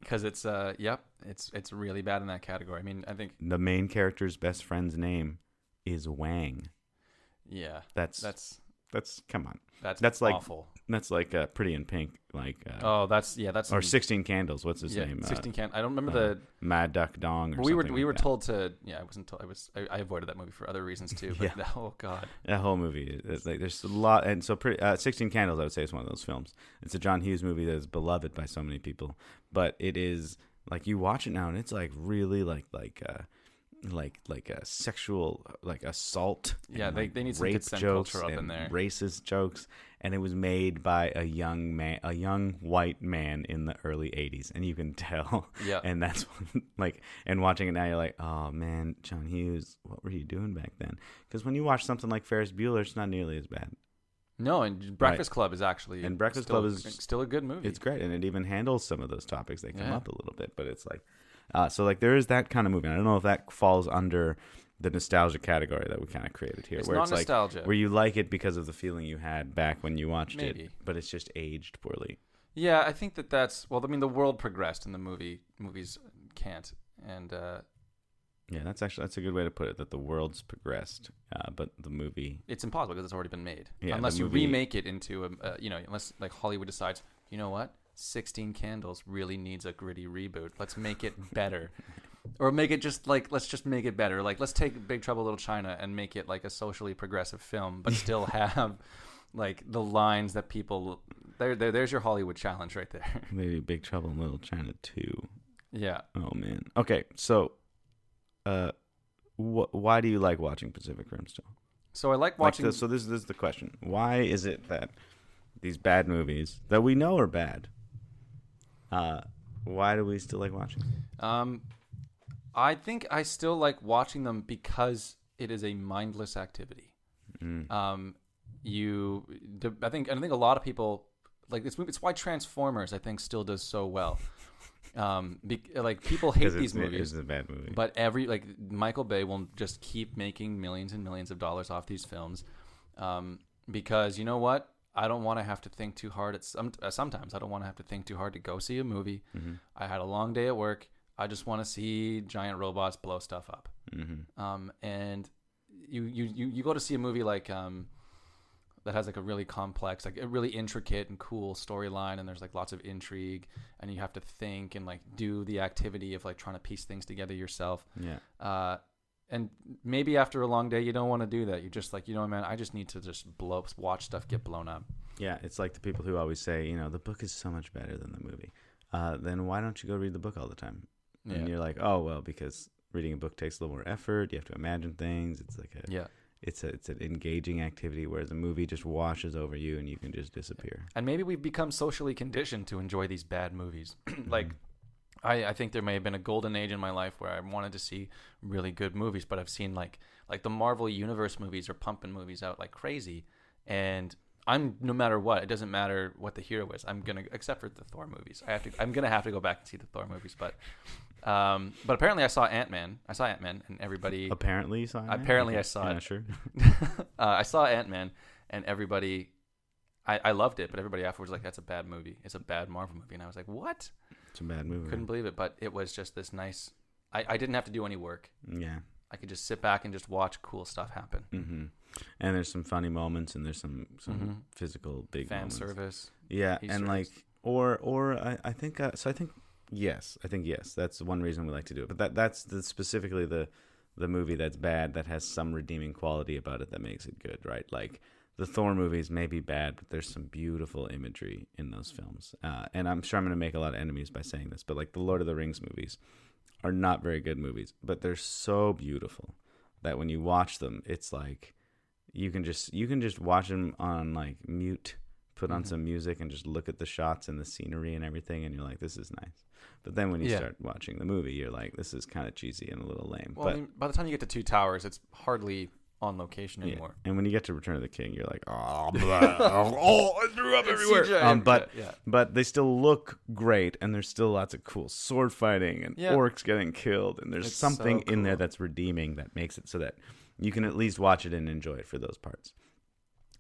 because it's uh yep it's it's really bad in that category i mean i think The main character's best friend's name is Wang. yeah That's that's that's come on. that's That's like- awful That's like uh, Pretty in Pink, like uh, oh that's yeah that's or Sixteen Candles. What's his yeah, name? 16 Uh, can i don't remember uh, the Mad Duck Dong. Or we were something we like were that. told to yeah i wasn't told i was i, I avoided that movie for other reasons too but Yeah. oh god that whole movie. Is like there's a lot, and so pretty, uh, Sixteen Candles. I would say is one of those films. It's a John Hughes movie that is beloved by so many people, but it is like you watch it now and it's like really like like. Uh, like like a sexual like assault Yeah, they- like, they need some rape jokes culture up in there. racist jokes. And it was made by a young man a young white man in the early 80s and you can tell. Yeah. and that's like and watching it now you're like oh man john hughes what were you doing back then? Because when you watch something like ferris bueller it's not nearly as bad. No and breakfast club is actually And Breakfast still, Club is- still a good movie. It's great and it even handles some of those topics. They come Yeah. up a little bit but it's like uh, so like there is that kind of movie i don't know if that falls under the nostalgia category that we kind of created here It's where not it's like nostalgia. where you like it because of the feeling you had back when you watched Maybe. it but it's just aged poorly Yeah, I think that that's well. I mean, the world progressed, and the movie movies can't. And uh, yeah that's actually that's a good way to put it that the world's progressed uh, but the movie it's impossible because it's already been made. Yeah, unless you movie- remake it into a, uh, you know, unless like Hollywood decides, you know what, Sixteen Candles really needs a gritty reboot. Let's make it better, or make it just like let's just make it better. Like let's take Big Trouble in Little China and make it like a socially progressive film, but still have like the lines that people. There, there, there's your Hollywood challenge right there. maybe big trouble in little china 2 yeah. Oh man. Okay, so uh wh- why do you like watching Pacific Rim still? So I like Like watching. this, so this, this is the question. Why is it that these bad movies that we know are bad uh why do we still like watching? Um, I think I still like watching them because it is a mindless activity. Mm. Um, you, I think, I think a lot of people like this movie. It's why Transformers, I think, still does so well. Um, be, like people hate these movies, It's a bad movie. but every like Michael Bay will just keep making millions and millions of dollars off these films, um, because you know what? I don't want to have to think too hard. At some, uh, sometimes I don't want to have to think too hard to go see a movie. Mhm. I had a long day at work. I just want to see giant robots blow stuff up. Mhm. Um, and you, you, you, you go to see a movie like um, that has like a really complex, like a really intricate and cool storyline, and there's like lots of intrigue, and you have to think and like do the activity of like trying to piece things together yourself. Yeah. Uh, and maybe after a long day, you don't want to do that. You're just like, you know, man, I just need to just blow, watch stuff get blown up. Yeah, it's like the people who always say, you know, the book is so much better than the movie. Uh, then why don't you go read the book all the time? And Yeah. you're like, oh well, because reading a book takes a little more effort. You have to imagine things. It's like a Yeah. it's a it's an engaging activity, whereas a movie just washes over you and you can just disappear. and maybe we've become socially conditioned to enjoy these bad movies. like, I, I think there may have been a golden age in my life where I wanted to see really good movies, but I've seen like like the Marvel Universe movies are pumping movies out like crazy, and I'm no matter what, it doesn't matter what the hero is. I'm gonna except for the Thor movies. I have to. I'm gonna have to go back and see the Thor movies, but. Um, but apparently I saw Ant Man. I saw Ant Man, and everybody. Apparently, saw. it? Apparently I saw Yeah, it. Sure. uh, I saw Ant Man, and everybody, I, I loved it, but everybody afterwards was like, "That's a bad movie. It's a bad Marvel movie," and I was like, "What?" It's a bad movie. Couldn't believe it, but it was just this nice. I, I didn't have to do any work. Yeah. I could just sit back and just watch cool stuff happen. hmm And there's some funny moments, and there's some some Mhm. physical big Fan moments. service. Yeah, Easter and like, or or I, I think uh, so. I think yes, I think yes. That's one reason we like to do it. But that that's the, specifically the the movie that's bad that has some redeeming quality about it that makes it good, right? Like the Thor movies may be bad, but there's some beautiful imagery in those films. Uh, and I'm sure I'm going to make a lot of enemies by saying this, but like the Lord of the Rings movies are not very good movies, but they're so beautiful that when you watch them, it's like you can just you can just watch them on like mute, put on Mhm. some music, and just look at the shots and the scenery and everything, and you're like, this is nice. But then when you Yeah. start watching the movie, you're like, this is kind of cheesy and a little lame. Well, but I mean, by the time you get to Two Towers, it's hardly on location yeah. anymore. and when you get to Return of the King, you're like, oh, oh, I threw up everywhere. Um, but yeah, yeah. but they still look great and there's still lots of cool sword fighting and Yeah. orcs getting killed and there's It's something so in there that's redeeming that makes it so that you can at least watch it and enjoy it for those parts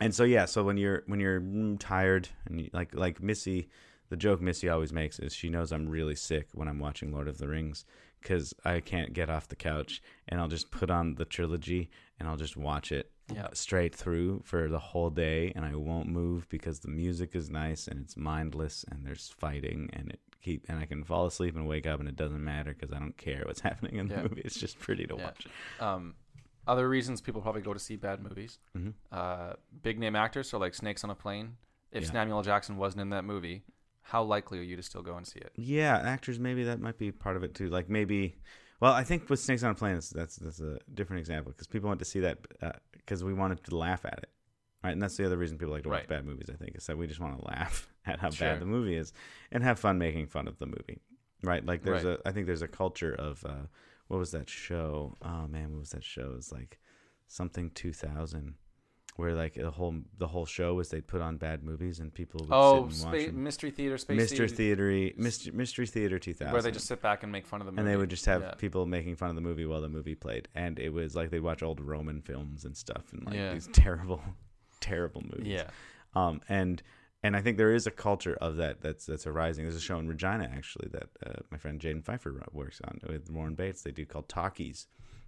and so yeah so when you're when you're mm, tired and you, like like missy the joke missy always makes is she knows i'm really sick when i'm watching lord of the rings because i can't get off the couch and i'll just put on the trilogy and i'll just watch it Yeah. straight through for the whole day and I won't move because the music is nice and it's mindless and there's fighting and it keep and I can fall asleep and wake up and it doesn't matter because I don't care what's happening in the Yeah. movie. It's just pretty to Yeah. watch. Um, other reasons people probably go to see bad movies. Mhm. Uh, big name actors, so like Snakes on a Plane. If. Samuel Jackson wasn't in that movie, how likely are you to still go and see it? Yeah, actors maybe that might be part of it too. Like maybe, well, I think with Snakes on a Plane, that's that's, that's a different example because people went to see that because we wanted to laugh at it, right? And that's the other reason people like to watch Right. bad movies. I think is that we just want to laugh at how Sure. bad the movie is and have fun making fun of the movie, right? Like there's Right. a I think there's a culture of uh, what was that show? Oh man, what was that show? It was like something 2000. Where like the whole the whole show was they'd put on bad movies and people would Oh, sit and watch spa- them. Mystery Theater, Space Mystery Theater, Theater, Mystery, Mystery Theater 2000, where they just sit back and make fun of the movie. and they would just have Yeah. people making fun of the movie while the movie played, and it was like they'd watch old Roman films and stuff, and like Yeah. these terrible, terrible movies. Yeah. Um, and and I think there is a culture of that that's that's arising. There's a show in Regina actually that uh, my friend Jaden Pfeiffer works on with Warren Bates. They do called Talkies,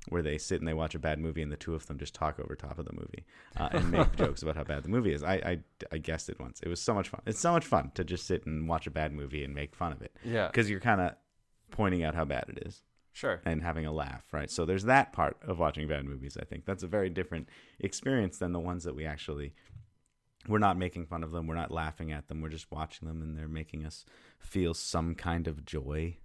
where they sit and they watch a bad movie, and the two of them just talk over top of the movie uh, and make jokes about how bad the movie is. I, I I guessed it once. It was so much fun. It's so much fun to just sit and watch a bad movie and make fun of it Yeah. because you're kind of pointing out how bad it is Sure. and having a laugh, right? So there's that part of watching bad movies. I think that's a very different experience than the ones that we actually we're not making fun of them, we're not laughing at them, we're just watching them and they're making us feel some kind of joy,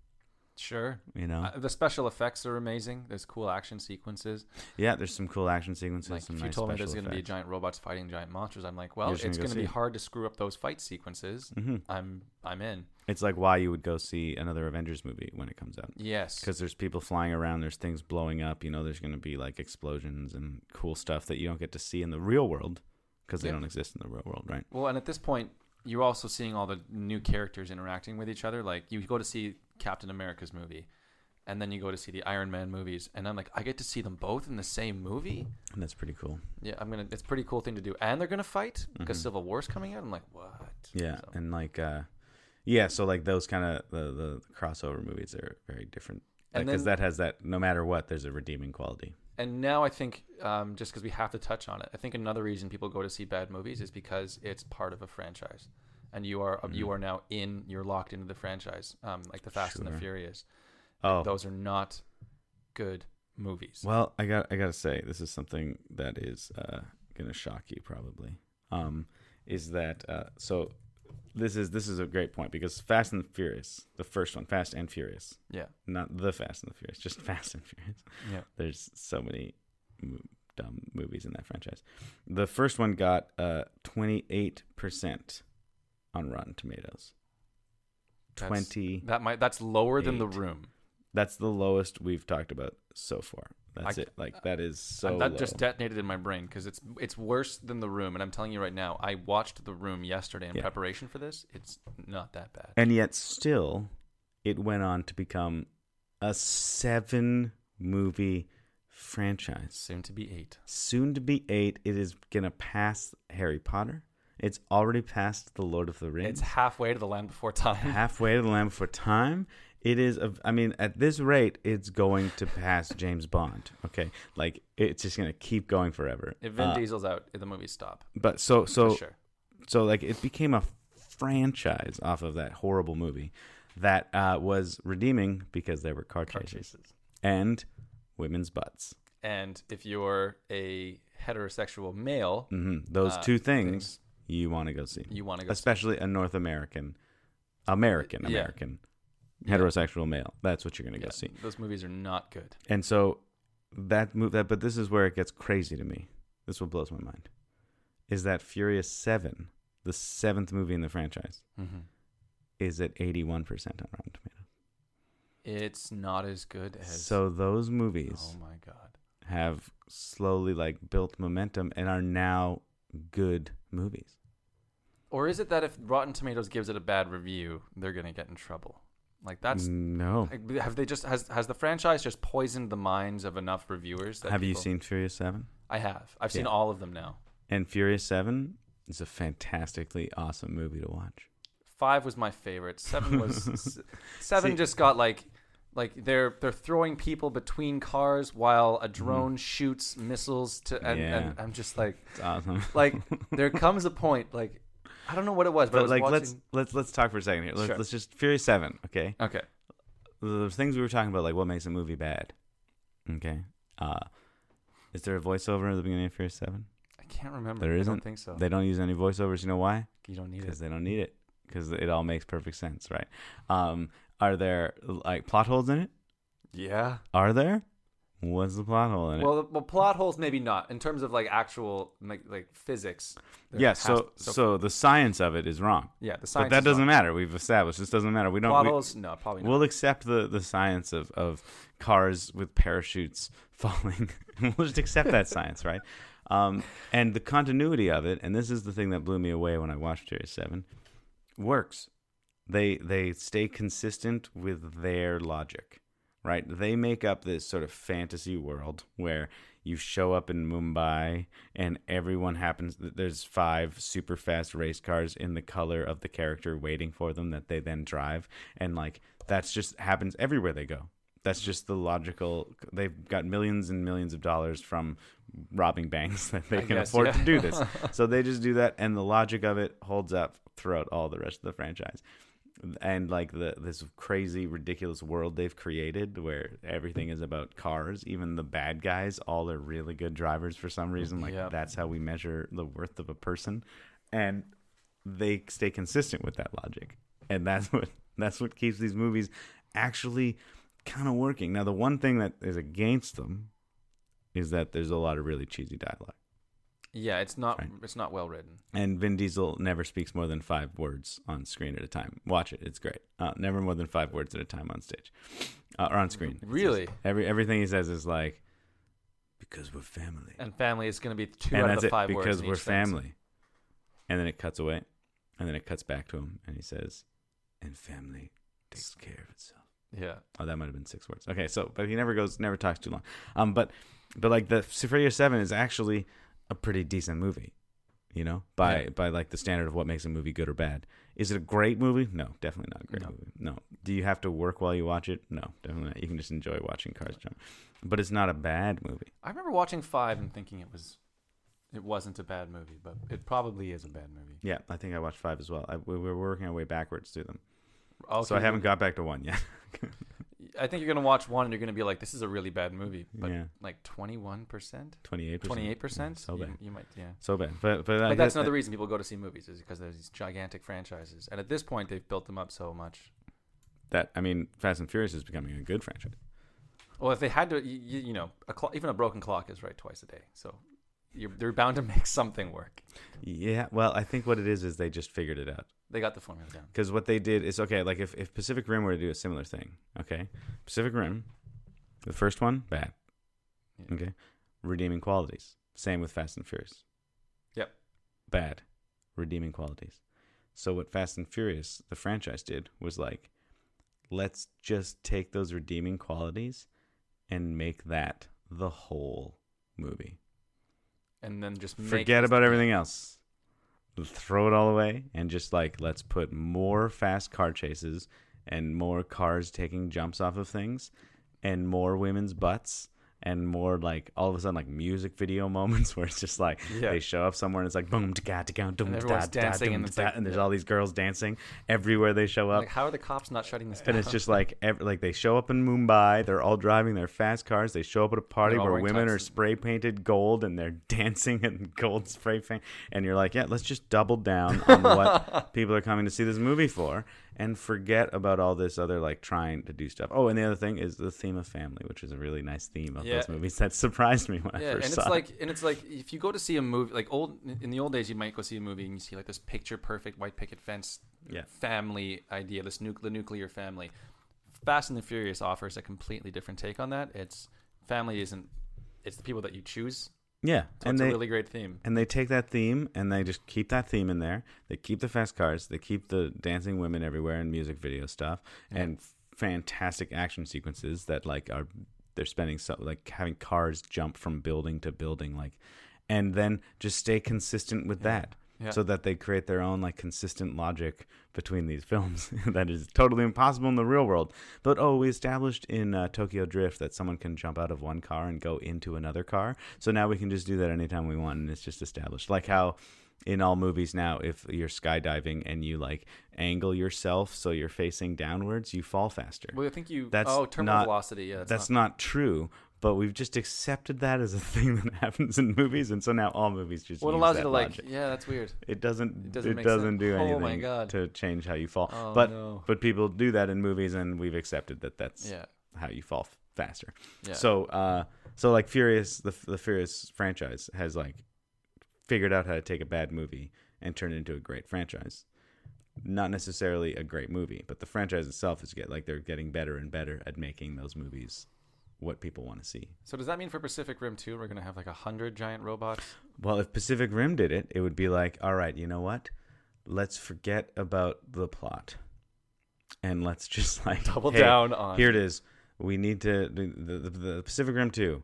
Sure. you know? Uh, the special effects are amazing. There's cool action sequences. yeah, there's some cool action sequences, Like some if you nice told me there's going to be giant robots fighting giant monsters, I'm like, well, it's gonna go be see. hard to screw up those fight sequences. Mhm. I'm I'm in. It's like why you would go see another Avengers movie when it comes out. Yes. Because there's people flying around, there's things blowing up, you know, there's going to be like explosions and cool stuff that you don't get to see in the real world because they Yeah. don't exist in the real world, right? Well, and at this point, you're also seeing all the new characters interacting with each other. Like you go to see Captain America's movie, and then you go to see the Iron Man movies, and I'm like, I get to see them both in the same movie. And that's pretty cool. Yeah, I'm gonna. It's a pretty cool thing to do, and they're gonna fight because Mhm. Civil War's coming out. I'm like, what? Yeah, So- and like, uh, yeah, so like those kind of the, the crossover movies are very different because then- that has that no matter what, there's a redeeming quality. And now I think, um, just because we have to touch on it, I think another reason people go to see bad movies is because it's part of a franchise, and you are you Mhm. are now in, you're locked into the franchise, um, like the Fast and the Furious. Oh, Those are not good movies. well, I got I got to say this is something that is uh, gonna shock you probably. Um, is that uh, so? This is this is a great point because Fast and Furious, the first one, Fast and Furious, yeah, not the Fast and the Furious, just Fast and Furious. yeah. There's so many mo- dumb movies in that franchise. The first one got uh 28% on Rotten Tomatoes. That's- 20 That might that's lower than the room. That's the lowest we've talked about so far. That's I- it. Like that is so And that low. just detonated in my brain because it's it's worse than the room. And I'm telling you right now, I watched the room yesterday in Yeah. preparation for this. It's not that bad. and yet still it went on to become a 7 movie franchise. Soon to be eight. Soon to be 8. It is going to pass Harry Potter. It's already passed The Lord of the Rings. It's halfway to the Land Before Time. halfway to the land before time. It is. A, I mean, at this rate, it's going to pass James Bond. Okay, like it's just gonna keep going forever. If Vin Uh, Diesel's out, the movies stop. but so so sure. so like it became a franchise off of that horrible movie that uh, was redeeming because there were car Car chases chases. and women's butts. And if you're a heterosexual male, hmm Those uh, two things you want to go see, you want to go. see- especially a North American, American Yeah. American heterosexual male. That's what you're gonna go see. Those movies are not good. And so that move that but this is where it gets crazy to me. This is what blows my mind. Is that Furious 7, the seventh movie in the franchise, Mm-hmm. is at 81% on Rotten Tomatoes. It's not as good as. So those movies oh my god. have slowly like built momentum and are now good movies. Or is it that if Rotten Tomatoes gives it a bad review, they're gonna get in trouble? Like that's no. like, have they just has has the franchise just poisoned the minds of enough reviewers? That Have you seen Furious 7? I have. I've seen all of them now. And Furious 7 is a fantastically awesome movie to watch. Five was my favorite. Seven was seven. See- just got like like they're they're throwing people between cars while a drone shoots missiles to and, Mm-hmm. Yeah. and I'm just like It's awesome. like there comes a point like I don't know what it was, but, I but was like watching. let's let's let's talk for a second here. Let's, Sure. let's just Furious 7, okay? okay, the things we were talking about, like what makes a movie bad. Okay. Uh, is there a voiceover at the beginning of Furious Seven? I can't remember. There I isn't. don't think so. They don't use any voiceovers. You know why? you don't need it. Because they don't need it. Because it all makes perfect sense, right? Um, are there like plot holes in it? Yeah. Are there? What's the plot hole in it? Well, well, plot holes maybe not in terms of like actual like like physics. yeah. has- So, so the science of it is wrong. yeah, the science. But that doesn't wrong. matter. We've established this doesn't matter. We don't. Plot we- holes? No, probably not. We'll accept the, the science of, of cars with parachutes falling. we'll just accept that science, right? Um, and the continuity of it, and this is the thing that blew me away when I watched Furious Seven, works. They they stay consistent with their logic, right? They make up this sort of fantasy world where you show up in Mumbai and everyone happens. That there's five super fast race cars in the color of the character waiting for them that they then drive, and like that's just happens everywhere they go. That's just the logical. They've got millions and millions of dollars from robbing banks that they I can guess, afford yeah. to do this. so they just do that, and the logic of it holds up throughout all the rest of the franchise. And like the this crazy, ridiculous world they've created, where everything is about cars. Even the bad guys, all are really good drivers for some reason. Like Yep. that's how we measure the worth of a person, and they stay consistent with that logic, and that's what that's what keeps these movies actually kind of working. Now, the one thing that is against them is that there's a lot of really cheesy dialogue. Yeah, it's not. It's not well written. And Vin Diesel never speaks more than five words on screen at a time. Watch it; it's great. Uh, never more than five words at a time on stage uh, or on screen. Really? just- every everything he says is like, "Because we're family," And family is going to be two and out that's of the it. five words. Because we're each sentence. family. And then it cuts away, and then it cuts back to him, and he says, "And family takes care of itself." Yeah. Oh, that might have been six words. Okay, so but he never goes, never talks too long. Um, but but like the Furious Seven is actually a pretty decent movie, you know, by Yeah. by like the standard of what makes a movie good or bad. Is it a great movie? No, definitely not a great No. movie. No. Do you have to work while you watch it? No, definitely not. You can just enjoy watching cars jump. But it's not a bad movie. I remember watching five and thinking it was, it wasn't a bad movie, but it probably is a bad movie. Yeah, I think I watched five as well. I, we we're working our way backwards through them, Okay, so I haven't got back to one yet. I think you're gonna watch one and you're gonna be like, "This is a really bad movie," but yeah, like 21 percent, twenty eight, 28 percent. So bad, You might, yeah. so bad. But but, uh, But that's another uh, reason people go to see movies is because there's these gigantic franchises, and at this point they've built them up so much. that I mean, Fast and Furious is becoming a good franchise. Well, if they had to, you, you know, a clock, even a broken clock is right twice a day, so you're, they're bound to make something work. Yeah, well, I think what it is is they just figured it out. They got the formula down. Because what they did is okay. Like if, if Pacific Rim were to do a similar thing, okay, Pacific Rim, the first one bad, Yeah. okay, redeeming qualities. Same with Fast and Furious. Yep. Bad, redeeming qualities. So what Fast and Furious, the franchise, did was like, let's just take those redeeming qualities and make that the whole movie. And then just make Forget about everything else. Throw it all away and just like let's put more fast car chases and more cars taking jumps off of things and more women's butts and more like all of a sudden like music video moments where it's just like Yeah. they show up somewhere and it's like boom da da da da dancing da and it's like- and there's all these girls dancing everywhere they show up Like, how are the cops not shutting this down? and it's just like ev- like they show up in Mumbai. They're all driving their fast cars. They show up at a party where women are spray painted gold and they're dancing in gold spray paint. And you're like, yeah, let's just double down on what people are coming to see this movie for, and forget about all this other like trying to do stuff. Oh, and the other thing is the theme of family, which is a really nice theme of Yeah. those movies that surprised me when yeah, I and first it's saw like it. and it's like if you go to see a movie like old in the old days you might go see a movie and you see like this picture perfect white picket fence Yeah. family idea this nu- the nuclear family Fast and the Furious offers a completely different take on that it's family isn't it's the people that you choose Yeah, so and it's they a really great theme and they take that theme and they just keep that theme in there. They keep the fast cars. They keep the dancing women everywhere and music video stuff and fantastic action sequences that like are they're spending so like having cars jump from building to building like and then just stay consistent with that. Yeah. So that they create their own like consistent logic between these films that is totally impossible in the real world. But oh, we established in uh, Tokyo Drift that someone can jump out of one car and go into another car. So now we can just do that anytime we want, and it's just established. Like how in all movies now, if you're skydiving and you like angle yourself so you're facing downwards, you fall faster. well I think you That's oh terminal not- velocity yeah that's, That's not, not true. But we've just accepted that as a thing that happens in movies, and so now all movies just What allows you to like yeah that's weird It doesn't. It It doesn't doesn't, do anything Oh my God. to change how you fall. Oh, but no. but people do that in movies, and we've accepted that that's yeah how you fall f- faster. yeah So uh, so like Furious, the the Furious franchise has like figured out how to take a bad movie and turn it into a great franchise. Not necessarily a great movie, but the franchise itself is get like they're getting better and better at making those movies what people want to see. so does that mean for Pacific Rim 2 we're gonna have like a hundred giant robots Well, if Pacific Rim did it, it would be like, all right, you know what? Let's forget about the plot, and let's just like double hey, down on Here it is. We need to the, the, the Pacific Rim two.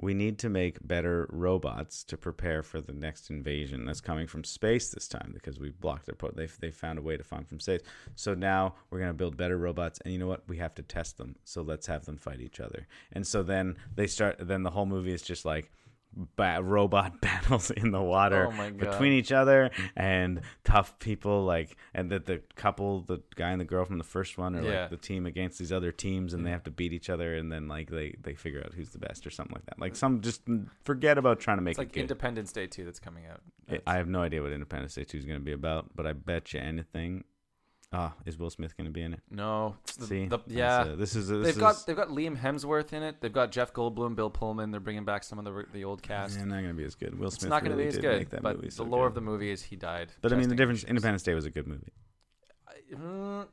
We need to make better robots to prepare for the next invasion that's coming from space this time because we blocked their port. They they found a way to find from space. So now we're gonna build better robots, and you know what? We have to test them. So let's have them fight each other. And so then they start. Then the whole movie is just like ba- robot battles in the water Oh between each other and tough people like and that the couple the guy and the girl from the first one are Yeah. like the team against these other teams and they have to beat each other and then like they they figure out who's the best or something like that like some just forget about trying to make it's like good. Independence Day 2 that's coming out I- I have no idea what Independence Day 2 is going to be about but I bet you anything ah is Will Smith going to be in it No, the, see the- yeah. uh, this is this they've is, got they've got Liam Hemsworth in it. They've got Jeff Goldblum, Bill Pullman. They're bringing back some of the the old cast. yeah, not going to be as good Will it's Smith not going to really be as good, but movie the lore good. of the movie is he died. but I mean the difference ships. Independence Day was a good movie I- mm,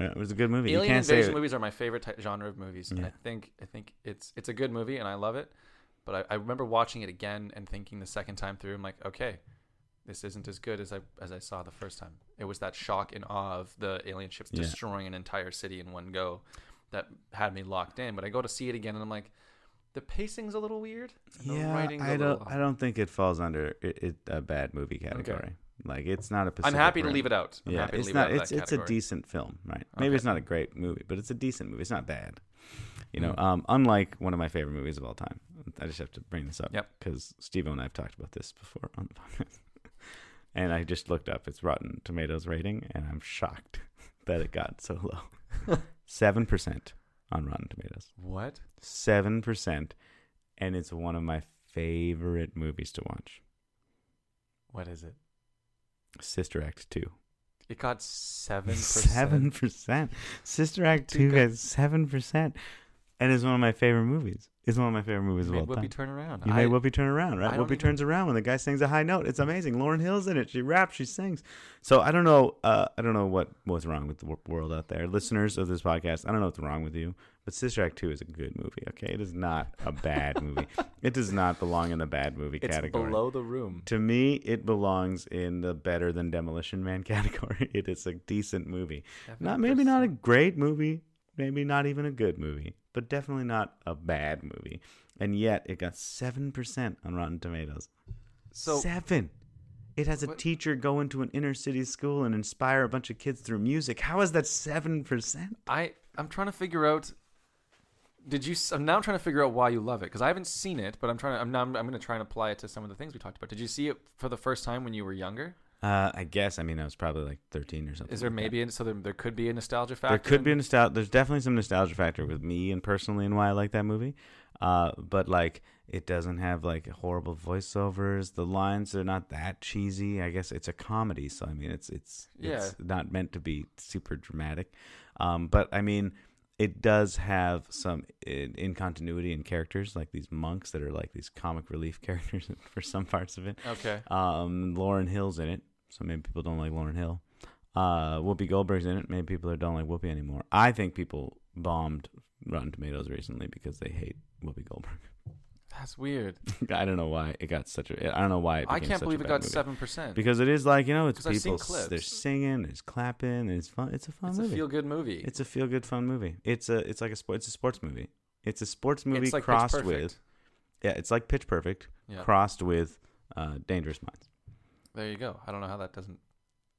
yeah, it was a good movie you Alien can't say invasion movies are my favorite type, genre of movies. And I think I think it's it's a good movie and I love it. But I, I remember watching it again and thinking the second time through, I'm like, okay, this isn't as good as I as I saw the first time. It was that shock and awe of the alien ships Yeah. destroying an entire city in one go that had me locked in. But I go to see it again and I'm like, the pacing's a little weird. Yeah, I don't. I don't think it falls under it, it, a bad movie category. Like it's not a. I'm Pacific happy to leave it out. I'm yeah, happy to it's leave not. it out It's it's a decent film, right? Maybe Okay. it's not a great movie, but it's a decent movie. It's not bad. You know, Mhm. um, unlike one of my favorite movies of all time. I just have to bring this up Yep. because Steve and I have talked about this before on the podcast. And I just looked up its Rotten Tomatoes rating, and I'm shocked that it got so low. Seven percent on Rotten Tomatoes. What? Seven percent, and it's one of my favorite movies to watch. What is it? Sister Act two. It got seven Seven percent. Sister Act two got seven percent, and it's one of my favorite movies. It's one of my favorite movies of all Made time. Whoopi turn around. You I- made Whoopi turn around, right? Whoopi even- turns around when the guy sings a high note. It's amazing. Lauryn Hill's in it. She raps. She sings. So I don't know. Uh, I don't know what what's wrong with the world out there, listeners of this podcast. I don't know what's wrong with you, but Sister Act two is a good movie. Okay, it is not a bad movie. It does not belong in the bad movie it's category. below the room. To me, it belongs in the better than Demolition Man category. It is a decent movie. Not maybe not a great movie, maybe not even a good movie, but definitely not a bad movie. And yet, it got seven percent on Rotten Tomatoes. So seven. It has a What- teacher go into an inner city school and inspire a bunch of kids through music. How is that seven percent? I I'm trying to figure out did you? i'm now trying to figure out why you love it because I haven't seen it, but I'm trying to. I'm now. I'm, I'm going to try and apply it to some of the things we talked about. Did you see it for the first time when you were younger? Uh, I guess. I mean, I was probably like 13 or something. Is there like maybe a, so there, there could be a nostalgia factor? There could be a nostalgia. There's definitely some nostalgia factor with me and personally and why I like that movie. Uh, but like it doesn't have like horrible voiceovers. The lines are not that cheesy. I guess it's a comedy, so I mean it's it's it's not meant to be super dramatic. Um, but I mean it does have some in, in continuity in characters like these monks that are like these comic relief characters for some parts of it. Okay. Um, Lauryn Hill's in it, so maybe people don't like Lauryn Hill. Uh, Whoopi Goldberg's in it. Maybe people don't like Whoopi anymore. I think people bombed Rotten Tomatoes recently because they hate Whoopi Goldberg. That's weird. I don't know why it got such a. I don't know why. It I can't believe it got seven percent. because it is like you know it's 'Cause I've seen people. They're singing, there's clapping, it's fun. It's a fun It's a feel good movie. it's a feel good fun movie. It's a it's like a sport. It's a sports movie. It's a sports movie like crossed with yeah. It's like Pitch Perfect Yeah. crossed with uh, Dangerous Minds. There you go. I don't know how that doesn't.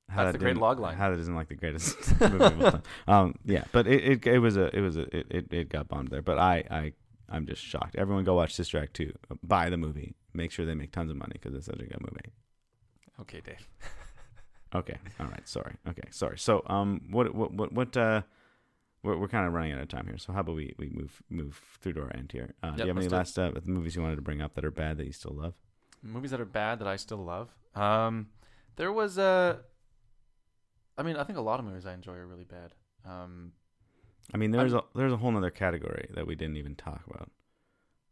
How That's that the great log line. How that isn't like the greatest movie of all time. Um, yeah, but it, it it was a it was a it, it, it got bombed there. But I I I'm just shocked. Everyone go watch Sister Act two. Buy the movie. Make sure they make tons of money because it's such a good movie. Okay, Dave. Okay, all right. Sorry. Okay, sorry. So um, what what what what uh. We're, we're kind of running out of time here, so how about we, we move move through to our end here? Uh, do you have any let's do it. last uh, movies you wanted to bring up that are bad that you still love? Movies that are bad that I still love. Um, there was a. I mean, I think a lot of movies I enjoy are really bad. Um, I mean, there's a there's a whole other category that we didn't even talk about,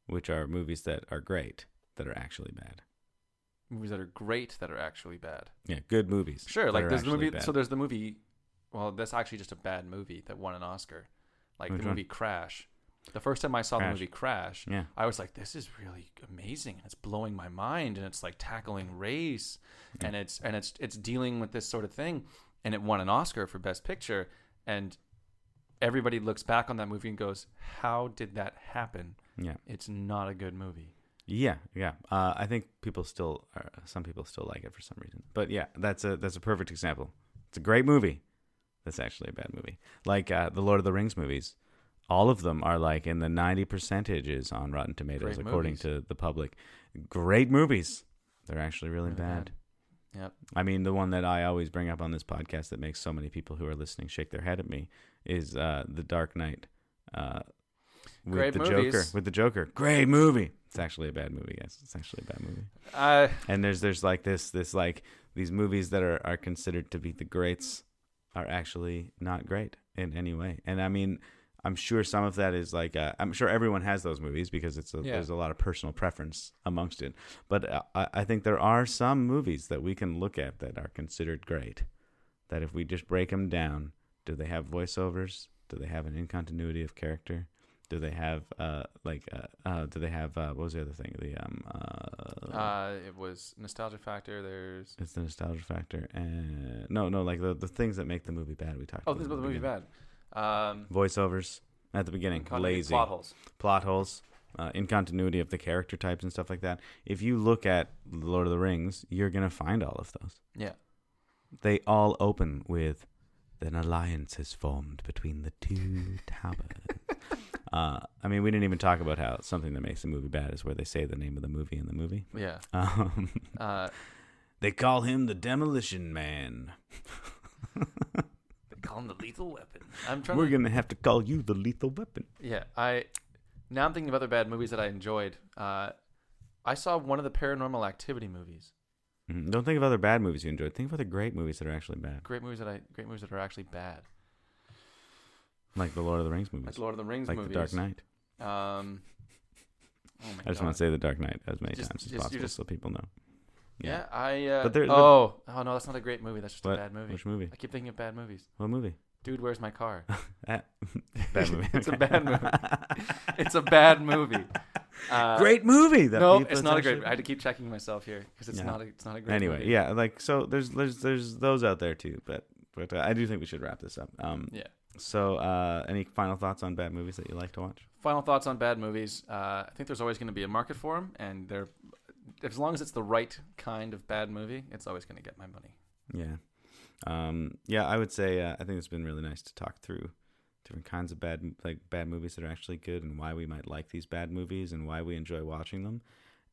which are movies that are great that are actually bad. movies that are great that are actually bad. Yeah, good movies. Sure, like there's the movie. bad. So there's the movie. Well, that's actually just a bad movie that won an Oscar. Like Which the one? movie Crash. The first time I saw the movie Crash, yeah, I was like, "This is really amazing, and it's blowing my mind, and it's like tackling race, Yeah. and it's and it's it's dealing with this sort of thing, and it won an Oscar for Best Picture, and everybody looks back on that movie and goes, "How did that happen? yeah, It's not a good movie." yeah, yeah. Uh, I think people still, are, some people still like it for some reason. But yeah, that's a that's a perfect example. It's a great movie. That's actually a bad movie. Like uh, the Lord of the Rings movies, all of them are like in the ninety percentages on Rotten Tomatoes, Great according movies. to the public. Great movies. They're actually really, Really bad. bad. Yep. I mean, the one that I always bring up on this podcast that makes so many people who are listening shake their head at me is uh, The Dark Knight. Uh, with Great the movies. Joker. With the Joker. Great movie. It's actually a bad movie, guys. It's actually a bad movie. Uh, And there's there's like this this like these movies that are, are considered to be the greats are actually not great in any way. And I mean, I'm sure some of that is like uh, I'm sure everyone has those movies because it's a, Yeah. there's a lot of personal preference amongst it. But uh, I, I think there are some movies that we can look at that are considered great. That if we just break them down, do they have voiceovers? Do they have an incontinuity of character? Do they have uh like uh, uh do they have uh what was the other thing the um uh, uh, it was nostalgia factor. There's it's the nostalgia factor and no no like the the things that make the movie bad we talked oh, about this about the movie bad. Um, voiceovers at the beginning lazy plot holes. plot holes uh, incontinuity of the character types and stuff like that if you look at Lord of the Rings you're gonna find all of those Yeah. they all open with an alliance has formed between the two towers. uh, I mean, we didn't even talk about how something that makes a movie bad is where they say the name of the movie in the movie. Yeah. Um, Uh, they call him the Demolition Man. him the lethal weapon. I'm trying. We're to, gonna have to call you the Lethal Weapon. Yeah, I now I'm thinking of other bad movies that I enjoyed. Uh, I saw one of the Paranormal Activity movies. Mhm. Don't think of other bad movies you enjoyed. Think of other great movies that are actually bad, Great movies that I great movies that are actually bad, like the Lord of the Rings movies, like Lord of the Rings like movies. the Dark Knight. Um, oh my I just God. want to say the Dark Knight as many Just- times as just- possible just- so people know. Yeah, I. Uh, But there- oh, oh no, that's not a great movie. That's just What? a bad movie. Which movie? I keep thinking of bad movies. What movie? Dude, where's my car? Ah, bad movie. It's a bad movie. it's a bad movie. Uh, great movie. That no, people- it's not a great. I had to keep checking myself here because it's Yeah. not. A, it's not a great. Anyway, movie. yeah, like so. There's there's there's those out there too, but but uh, I do think we should wrap this up. Um, Yeah. So, uh, any final thoughts on bad movies that you like to watch? Final thoughts on bad movies. Uh, I think there's always going to be a market for them, and they're as long as it's the right kind of bad movie, it's always going to get my money. Yeah, um, yeah. I would say uh, I think it's been really nice to talk through different kinds of bad like bad movies that are actually good and why we might like these bad movies and why we enjoy watching them.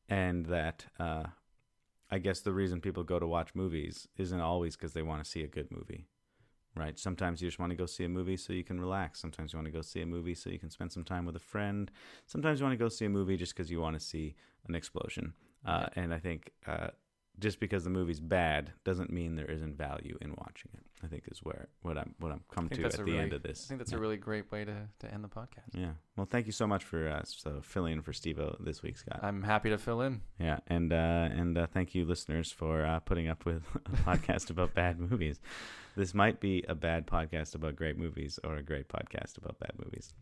And that uh, i guess the reason people go to watch movies isn't always because they want to see a good movie right? Sometimes you just want to go see a movie so you can relax. Sometimes you want to go see a movie so you can spend some time with a friend. Sometimes you want to go see a movie just because you want to see an explosion uh, and i think uh, just because the movie's bad doesn't mean there isn't value in watching it. I think is where what I'm what I'm come to at the really, end of this. I think that's yeah. a really great way to, to end the podcast. yeah. Well, thank you so much for uh, so filling in for Stevo this week, Scott. I'm happy to fill in. yeah, and uh, and uh, thank you, listeners, for uh, putting up with a podcast about bad movies. This might be a bad podcast about great movies, or a great podcast about bad movies.